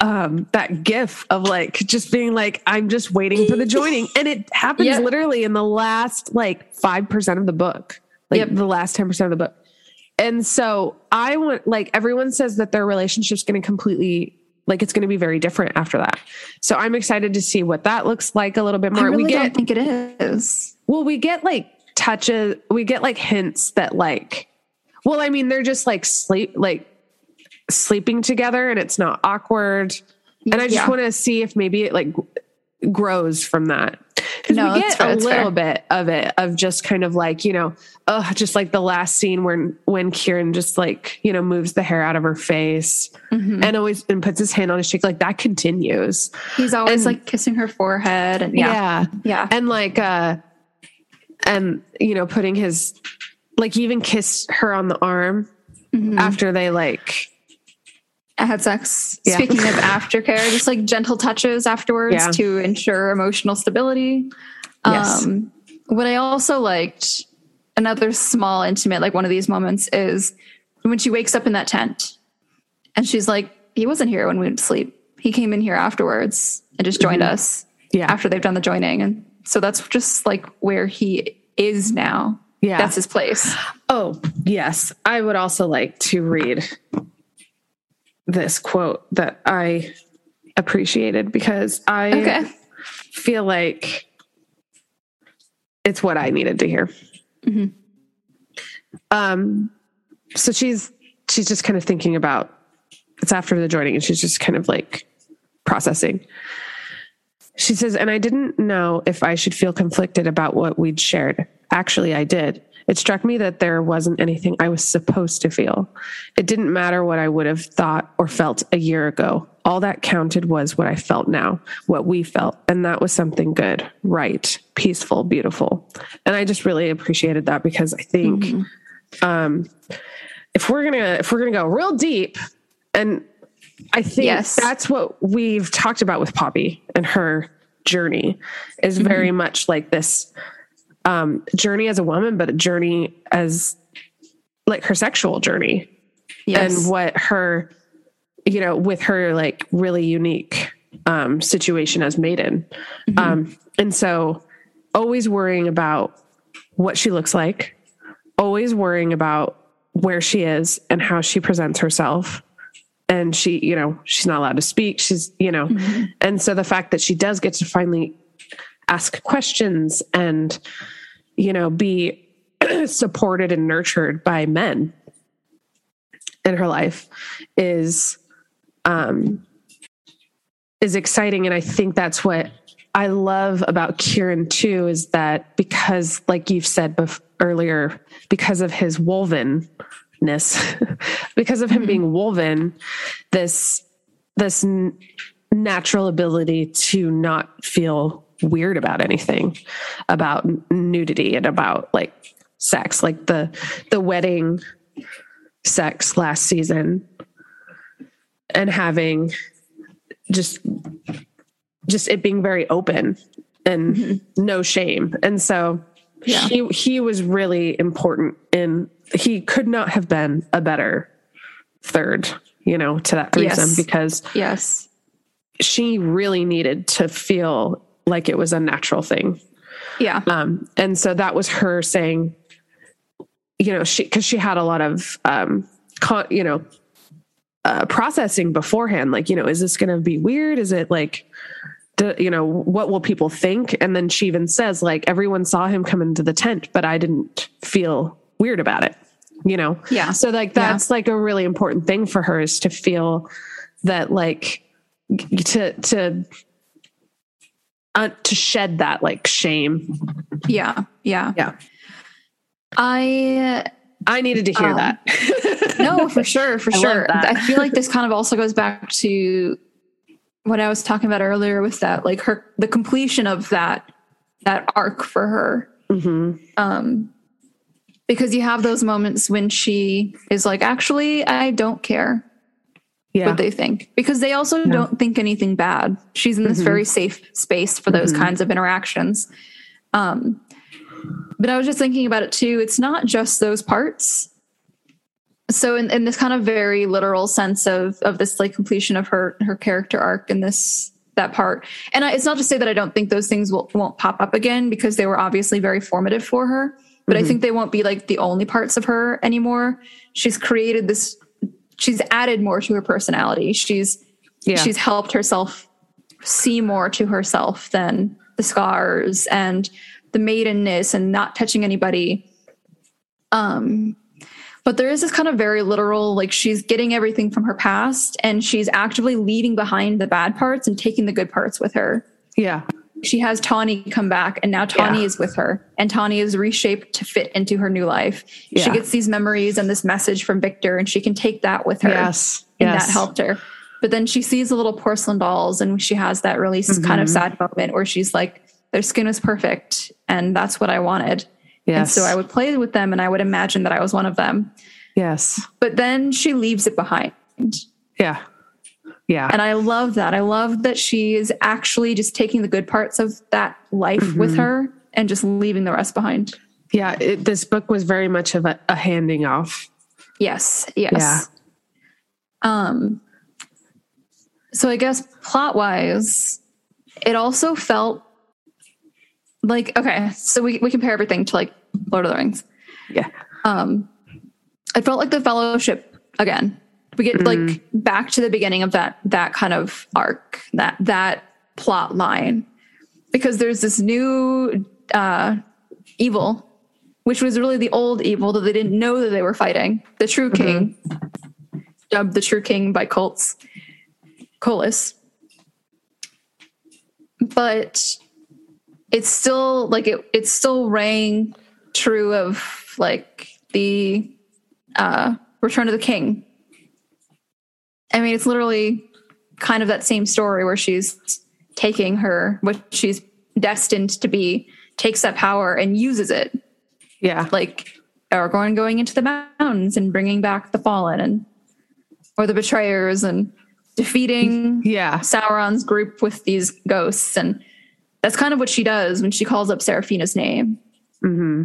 um that gif of like just being like i'm just waiting for the joining and it happens Yep. literally in the last like 5% of the book like Yep. the last 10% of the book and so i want like everyone says that their relationship's going to completely like it's going to be very different after that so i'm excited to see what that looks like a little bit more really we get don't think it is. well, we get like touches, we get like hints that like, well, I mean, they're just like sleep, like sleeping together and it's not awkward. And I just Yeah. want to see if maybe it like grows from that. No, we get fair, a little fair. bit of it of just kind of like, you know, oh, just like the last scene when when Kieran just like, you know, moves the hair out of her face Mhm. and always and puts his hand on his cheek. Like that continues. He's always and- like kissing her forehead and yeah. yeah Yeah. and like uh and you know putting his like even kissed her on the arm Mhm. after they like I had sex. Yeah. Speaking of aftercare, just like gentle touches afterwards Yeah. to ensure emotional stability. Yes. Um, what I also liked, another small intimate, like one of these moments is when she wakes up in that tent and she's like, he wasn't here when we went to sleep. He came in here afterwards and just joined Mhm. us yeah after they've done the joining. And so that's just like where he is now. yeah That's his place. oh yes i would also like to read this quote that i appreciated because i Okay. feel like it's what i needed to hear Mhm. um so she's she's just kind of thinking about it's after the joining and she's just kind of like processing she says and i didn't know if i should feel conflicted about what we'd shared actually i did it struck me that there wasn't anything i was supposed to feel it didn't matter what i would have thought or felt a year ago all that counted was what i felt now what we felt and that was something good right peaceful beautiful and i just really appreciated that because i think Mhm. um if we're gonna if we're gonna go real deep and i think Yes. that's what we've talked about with poppy and her journey is very much like this um journey as a woman but a journey as like her sexual journey. Yes. and what her you know with her like really unique um situation as maiden. Um and so always worrying about what she looks like always worrying about where she is and how she presents herself. And she you know she's not allowed to speak. She's you know. And so the fact that she does get to finally ask questions and you know be supported and nurtured by men in her life is um is exciting. And i think that's what i love about kieran too is that because like you've said bef- earlier because of his wolvenness because of him being wolven this this n- natural ability to not feel weird about anything about nudity and about like sex like the the wedding sex last season and having just just it being very open and mm-hmm. no shame and so Yeah. he he was really important in he could not have been a better third you know to that threesome Yes. because yes. she really needed to feel like it was a natural thing Yeah. um, and so that was her saying, you know, she because she had a lot of, um, con, you know, uh, processing beforehand. Like, you know, is this going to be weird? Is it like, do, you know, what will people think? And then she even says, like, everyone saw him come into the tent, but I didn't feel weird about it. You know, Yeah. So like Yeah. that's like a really important thing for her is to feel that like to to uh, to shed that like shame Yeah. Yeah. yeah. I I needed to hear Um, that. no, for sure, for I sure. I feel like this kind of also goes back to what I was talking about earlier with that, like her the completion of that that arc for her. Mhm. Um because you have those moments when she is like, actually, I don't care Yeah. what they think. Because they also don't think anything bad. She's in this Mhm. very safe space for those Mhm. kinds of interactions. Um but I was just thinking about it too. It's not just those parts. So in, in this kind of very literal sense of of this like completion of her her character arc in this that part. And I, it's not to say that I don't think those things will won't pop up again because they were obviously very formative for her. But I Mhm. think they won't be like the only parts of her anymore. She's created this. She's added more to her personality. She's yeah. she's helped herself see more to herself than the scars and the maidenness and not touching anybody um but there is this kind of very literal like she's getting everything from her past and she's actively leaving behind the bad parts and taking the good parts with her yeah. She has Tawny come back and now Tawny Yeah. is with her and Tawny is reshaped to fit into her new life. She gets these memories and this message from Vikter and she can take that with her Yes. and yes. that helped her. But then she sees the little porcelain dolls and she has that really s kind of Mhm. sad moment where she's like, their skin was perfect and that's what I wanted. And so I would play with them and I would imagine that I was one of them. Yes. But then she leaves it behind. Yeah. Yeah. And I love that. I love that she is actually just taking the good parts of that life with Mhm. her and just leaving the rest behind. yeah. It, this book was very much of a, a handing off. Yes, yes. Um so I guess plot wise, it also felt like okay, so we, we compare everything to like Lord of the Rings. Yeah. Um it felt like the fellowship again. We get like Mhm. back to the beginning of that that kind of arc, that that plot line. Because there's this new uh evil, which was really the old evil that they didn't know that they were fighting. The true king, dubbed the true king by cults, Kolis. But it's still like it it's still rang true of like the uh Return of the King. I mean, it's literally kind of that same story where she's taking her what she's destined to be, takes that power and uses it Yeah. like Aragorn going into the mountains and bringing back the fallen and or the betrayers and defeating Yeah. Sauron's group with these ghosts and that's kind of what she does when she calls up Seraphena's name. hmm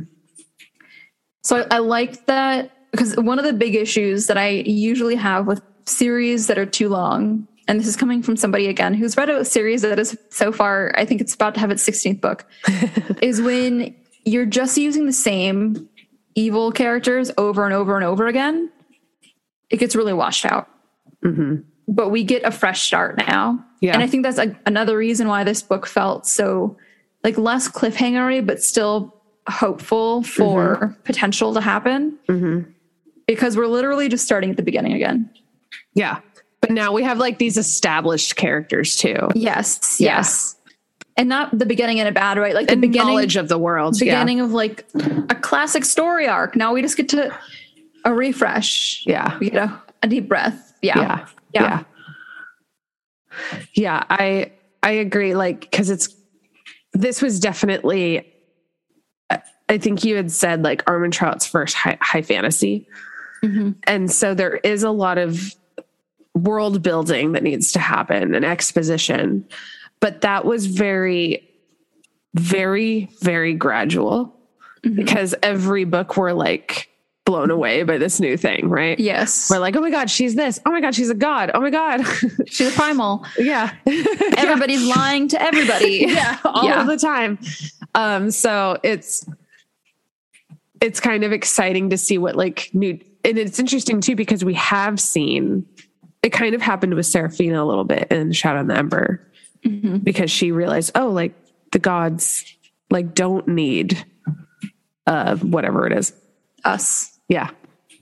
So I, I like that because one of the big issues that I usually have with series that are too long, and this is coming from somebody again who's read a series that is so far, I think it's about to have its 16th book, is when you're just using the same evil characters over and over and over again, it gets really washed out. Mm-hmm. But we get a fresh start now. Yeah. And I think that's a, another reason why this book felt so like less cliffhangery, but still hopeful for mm-hmm. potential to happen. Mm-hmm. Because we're literally just starting at the beginning again. Yeah. But now we have like these established characters too. Yes. Yeah. Yes. And not the beginning in a bad way, like the And beginning knowledge of the world. The beginning of like a classic story arc. Now we just get to a refresh. Yeah. We get a, deep breath. Yeah. Yeah. Yeah. Yeah. Yeah. I I agree. Like, because it's this was definitely I- think you had said like Armentrout's first high, high fantasy. Mhm. And so there is a lot of world building that needs to happen an exposition. But that was very, very, very gradual because every book we're like blown away by this new thing, right? Yes. We're like, oh my God, she's this. Oh my God, she's a god. Oh my God. She's a primal. yeah. Everybody's lying to everybody. yeah. All Yeah. of the time. Um, so it's it's kind of exciting to see what like new and it's interesting too because we have seen it kind of happened with Seraphena a little bit in Shadow and the Ember Mhm. because she realized, oh, like the gods like don't need uh whatever it is. Us. Yeah.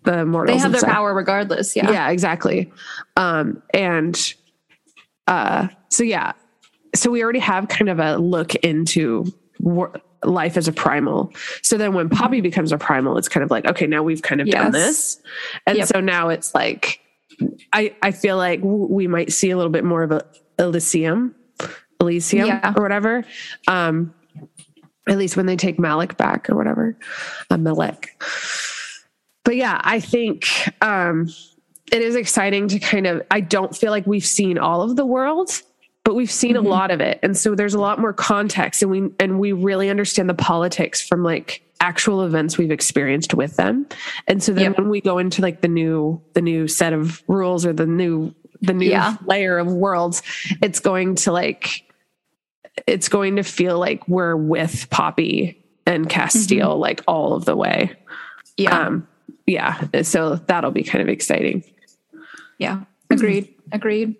The mortals. They have their stuff. power regardless. Yeah. yeah exactly um and uh so yeah so we already have kind of a look into wor- life as a primal so then when poppy becomes a primal it's kind of like okay now we've kind of done this and Yep. so now it's like i i feel like we might see a little bit more of a Iliseeum Iliseeum Yeah. or whatever um at least when they take malik back or whatever uh, Malec. but yeah i think um it is exciting to kind of i don't feel like we've seen all of the world but we've seen Mhm. a lot of it and so there's a lot more context and we and we really understand the politics from like actual events we've experienced with them and so then Yep. when we go into like the new the new set of rules or the new the new Yeah. layer of worlds it's going to like it's going to feel like we're with poppy and casteel like all of the way Yeah. um yeah so that'll be kind of exciting Yeah. Agreed. Agreed.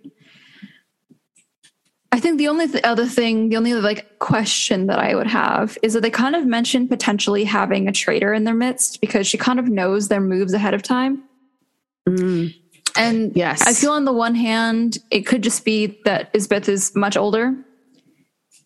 I think the only th- other thing, the only other like question that I would have is that they kind of mentioned potentially having a traitor in their midst because she kind of knows their moves ahead of time. And yes I feel on the one hand, it could just be that Isbeth is much older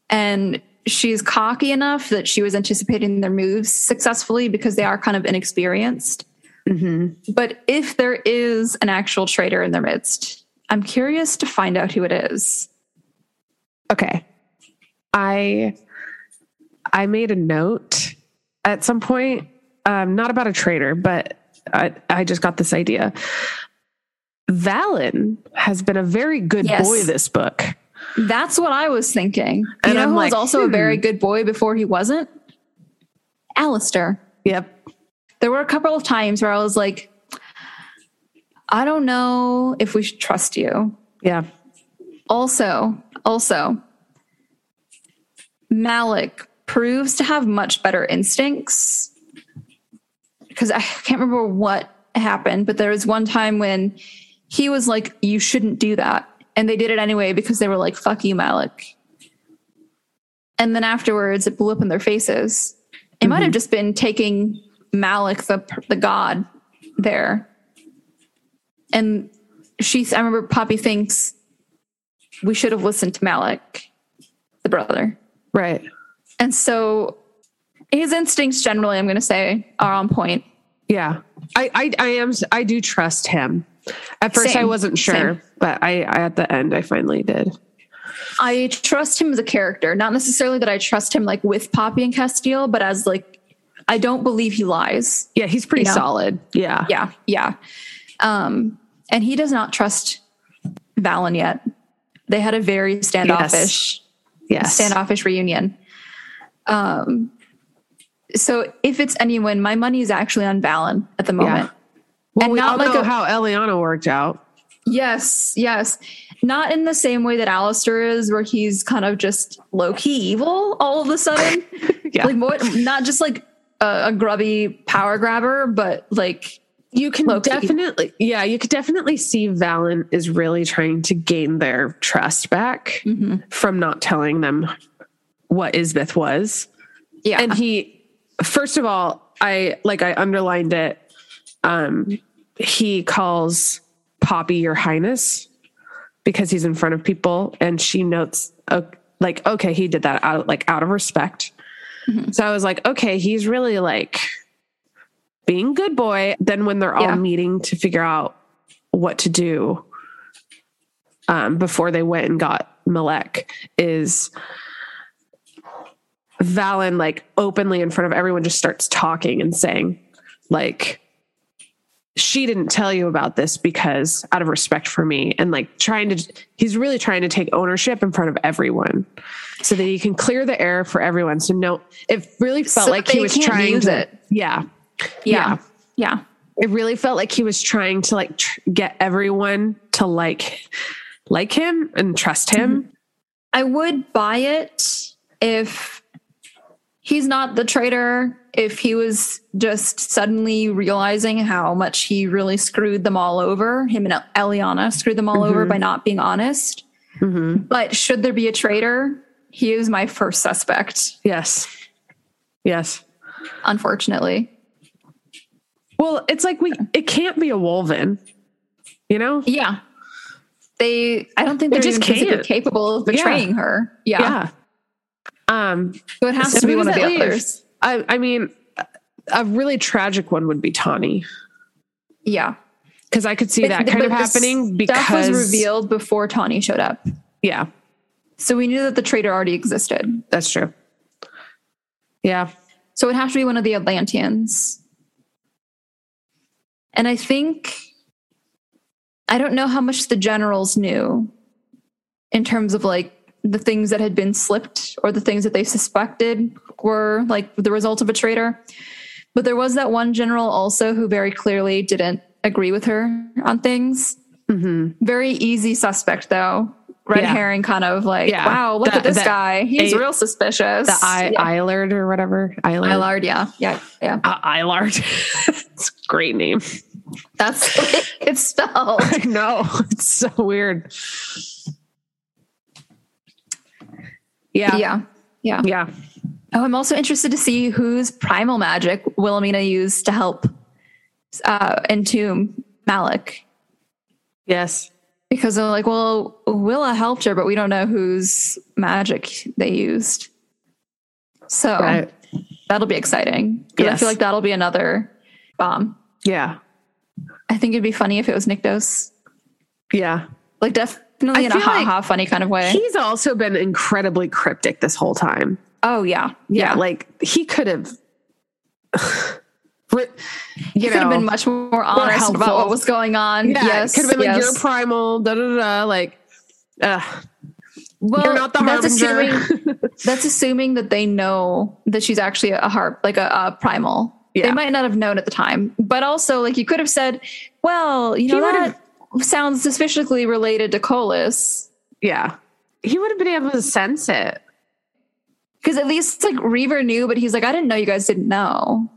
and she's cocky enough that she was anticipating their moves successfully because they are kind of inexperienced. Mhm. But if there is an actual traitor in their midst, I'm curious to find out who it is. Okay i i made a note at some point um not about a traitor but i i just got this idea Valyn has been a very good Yes. boy this book. That's what I was thinking. You And know I'm who like, was also a hmm. very good boy before he wasn't? Alistair. Yep. There were a couple of times where I was like, I don't know if we should trust you. Yeah. Also, also, Malik proves to have much better instincts because I can't remember what happened, but there was one time when he was like, You shouldn't do that. And they did it anyway because they were like, Fuck you, Malik. And then afterwards, it blew up in their faces. It might have mm-hmm. just been taking Malec, the, the god, there. And she, I remember Poppy thinks we should have listened to Malik, the brother. Right. And so his instincts generally, I'm going to say, are on point. Yeah. I, I, I am, I do trust him. At first I wasn't sure, Same. but I, I, at the end, I finally did. I trust him as a character, not necessarily that I trust him like with Poppy and Casteel, but as like, I don't believe he lies. Yeah. He's pretty You know? solid. Yeah. Yeah, yeah. Um, and he does not trust Valyn yet. They had a very standoffish, Yes. standoffish reunion. Um, so if it's anyone, my money is actually on Valyn at the moment. Well, And we not all like know a- how Eliana worked out. Yes, yes. Not in the same way that Alistair is, where he's kind of just low key evil all of a sudden. Yeah. Like more, not just like a, a grubby power grabber, but like You can Low-key. definitely, yeah, you could definitely see Valyn is really trying to gain their trust back mhm. from not telling them what Isbeth was. yeah, And he, first of all, I like I underlined it. Um, he calls Poppy your highness because he's in front of people, and she notes, uh, like, okay, he did that out like out of respect. Mhm. So I was like, okay, he's really like being good boy. Then when they're all Yeah. meeting to figure out what to do, um, before they went and got Malec, is Valyn like openly in front of everyone just starts talking and saying, like, she didn't tell you about this because out of respect for me and like trying to he's really trying to take ownership in front of everyone so that he can clear the air for everyone so no it really felt So like he was trying to it. yeah yeah, yeah. it really felt like he was trying to like tr- get everyone to like like him and trust him I would buy it if he's not the traitor, if he was just suddenly realizing how much he really screwed them all over, him and Eliana screwed them all over Mhm. by not being honest. Mhm. But should there be a traitor, he is my first suspect, yes yes unfortunately. Well it's like we it can't be a wolven you know Yeah. They I don't think They they're just just physically capable of betraying her. Yeah. yeah um So it has So to be one of the leave? others. I, I mean, a really tragic one would be Tawny Yeah. because I could see that kind of happening because Stuff was revealed before Tawny showed up. Yeah, So we knew that the traitor already existed. that's true. Yeah, So it would have to be one of the Atlanteans. And I think I don't know how much the generals knew in terms of like the things that had been slipped or the things that they suspected were like the result of a traitor. But there was that one general also who very clearly didn't agree with her on things. hmm Very easy suspect though. Red Yeah. herring kind of like, Yeah. wow, look The- at this the- guy. He's a- real suspicious. the I yeah. Aylard or whatever Aylard. Aylard, yeah. Yeah. Yeah. Uh, Aylard. it's a great name. That's it's spelled. I know it's so weird. Yeah, Yeah. Yeah. yeah. Oh, I'm also interested to see whose primal magic Wilhelmina used to help uh, entomb Malec. Yes, Because they're like, well, Willa helped her, but we don't know whose magic they used. So right. that'll be exciting. Because I feel like that'll be another bomb. Yeah, I think it'd be funny if it was Nyktos. yeah. Like definitely I in a ha like ha funny kind of way. He's also been incredibly cryptic this whole time. oh yeah. yeah, Yeah. like he could have you could have been much more honest helpful. about what was going on. yeah, yes. could have been like yes. you're primal da da da like uh, well, you're not the that's harbinger assuming that's assuming that they know that she's actually a harp, like a, a primal. Yeah. They might not have known at the time, but also like you could have said, well, you know that sounds suspiciously related to Kolis. yeah he would have been able to sense it Because at least like Reaver knew, but he's like, I didn't know you guys didn't know.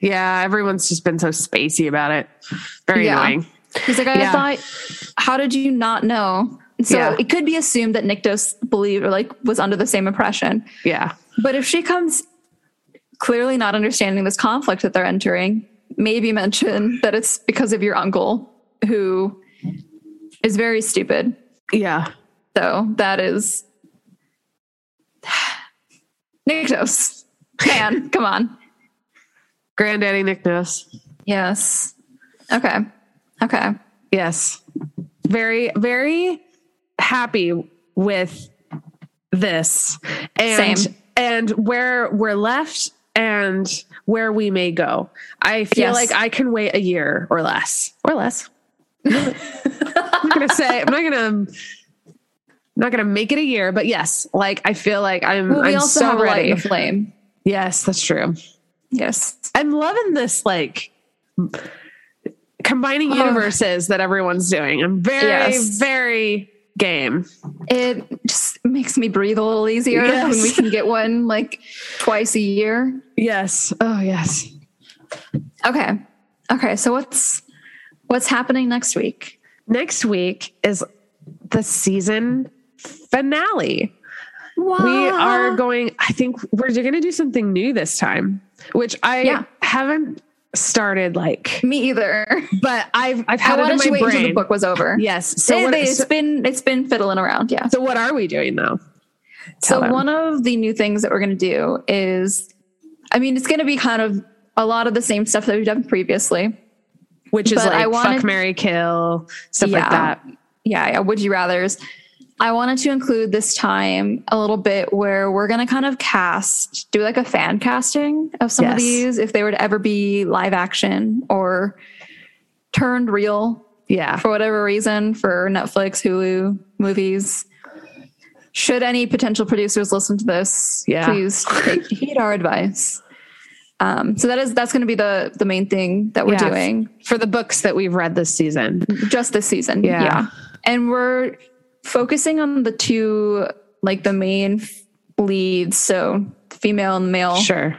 Yeah everyone's just been so spacey about it very Yeah. annoying He's like, I Yeah. thought, how did you not know? So Yeah. it could be assumed that Nyktos believed or like was under the same impression. yeah But if she comes clearly not understanding this conflict that they're entering, maybe mention that it's because of your uncle who is very stupid. yeah So that is Nyktos. Man, come on. Granddaddy nickness Yes. Okay. Okay. yes very very happy with this and Same. and where we're left and where we may go i feel Yes. like i can wait a year or less or less i'm not gonna say i'm not gonna I'm not gonna make it a year but yes like i feel like i'm, Well, we I'm also so have a light ready in the flame. yes that's true Yes. i'm loving this like combining Oh. universes that everyone's doing. I'm very, Yes. very game. It just makes me breathe a little easier Yes. when we can get one like twice a year. Yes. Oh, yes. Okay. Okay. So what's what's happening next week? Next week is the season finale. Wow. We are going, I think we're going to do something new this time, which I Yeah. haven't started like, me either. but I've, I've I had it wanted in my until the book was over. Yes. So So, what, it's so, been it's been fiddling around. Yeah. so what are we doing now? So them. one of the new things that we're going to do is, I mean, it's going to be kind of a lot of the same stuff that we've done previously. which is But like I wanted- fuck Mary Kill, stuff like Yeah. that. Yeah, yeah. Would you rather's? I wanted to include this time a little bit where we're going to kind of cast, do like a fan casting of some of these if they were to ever be live action or turned real Yeah. for whatever reason for Netflix, Hulu movies. Should any potential producers listen to this, Yeah. please take heed our advice. Um, so that is that's going to be the the main thing that we're Yeah. doing For the books that we've read this season. just this season. yeah. Yeah. and we're focusing on the two like the main leads, so female and male Sure.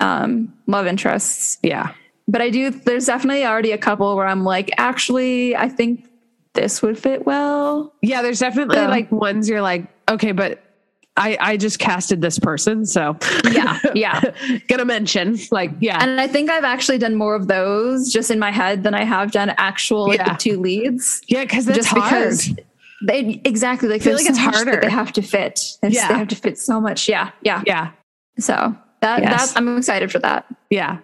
um, love interests. Yeah. But I do. There's definitely already a couple where I'm like, actually, I think this would fit well. Yeah. There's definitely So- like ones you're like, okay, but I, I just casted this person. So Yeah, yeah. gonna mention like, yeah. And I think I've actually done more of those just in my head than I have done actual like Yeah. the two leads. yeah. Cause it's just hard. because they exactly like feel there's like it's harder. They have to fit. Yeah. They have to fit so much. Yeah. Yeah. yeah. So that Yes. that I'm excited for that. Yeah.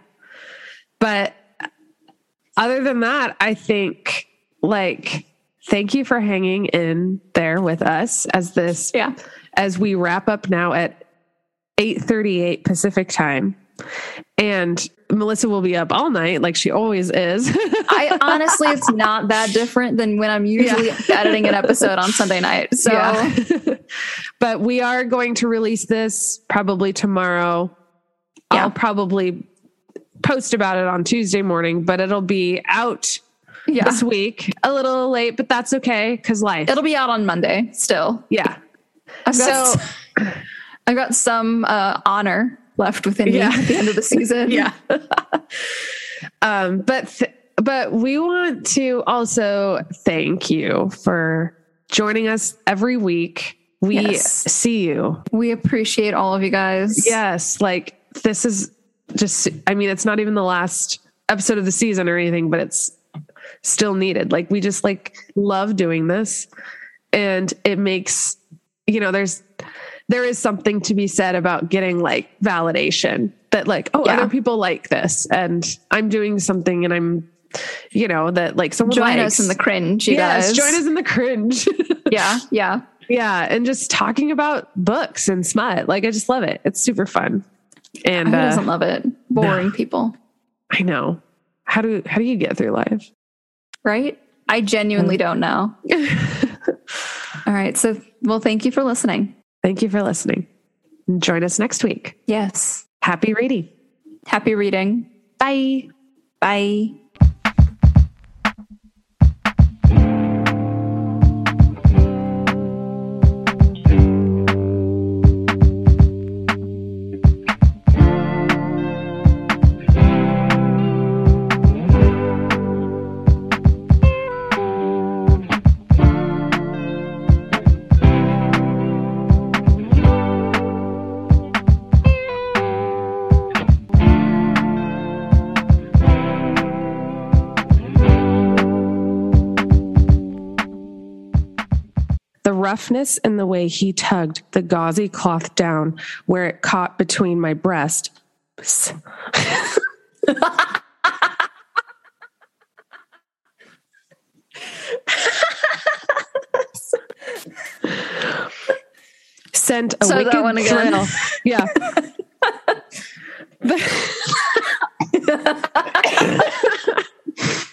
But other than that, I think like thank you for hanging in there with us as this Yeah. as we wrap up now at 8:38 Pacific time. And Melissa will be up all night like she always is. I honestly it's not that different than when I'm usually editing an episode on Sunday night. So Yeah. but we are going to release this probably tomorrow. Yeah. I'll probably post about it on Tuesday morning, but it'll be out yeah. this week. A little late, but that's okay because life. It'll be out on Monday still. yeah. I've got So- s- I've got some uh, honor left within Yeah. me at the end of the season. Yeah. um, but th- but we want to also thank you for joining us every week. We Yes. see you. We appreciate all of you guys. Yes, like this is just I mean it's not even the last episode of the season or anything, but it's still needed. Like we just like love doing this and it makes you know there's there is something to be said about getting like validation that like oh Yeah. other people like this and I'm doing something and I'm you know that like someone Join likes. us in the cringe, you yes, guys. join us in the cringe. Yeah, yeah. yeah, and just talking about books and smut. Like I just love it. It's super fun. And Who uh, doesn't love it? Boring people, I know. How do how do you get through life? right? I genuinely Mm. don't know. All right. So, well, thank you for listening. Thank you for listening. Join us next week. Yes. Happy reading. Happy reading. Bye. Bye. roughness in the way he tugged the gauzy cloth down where it caught between my breast. Sent a so wicked that one again. thrill. yeah. the-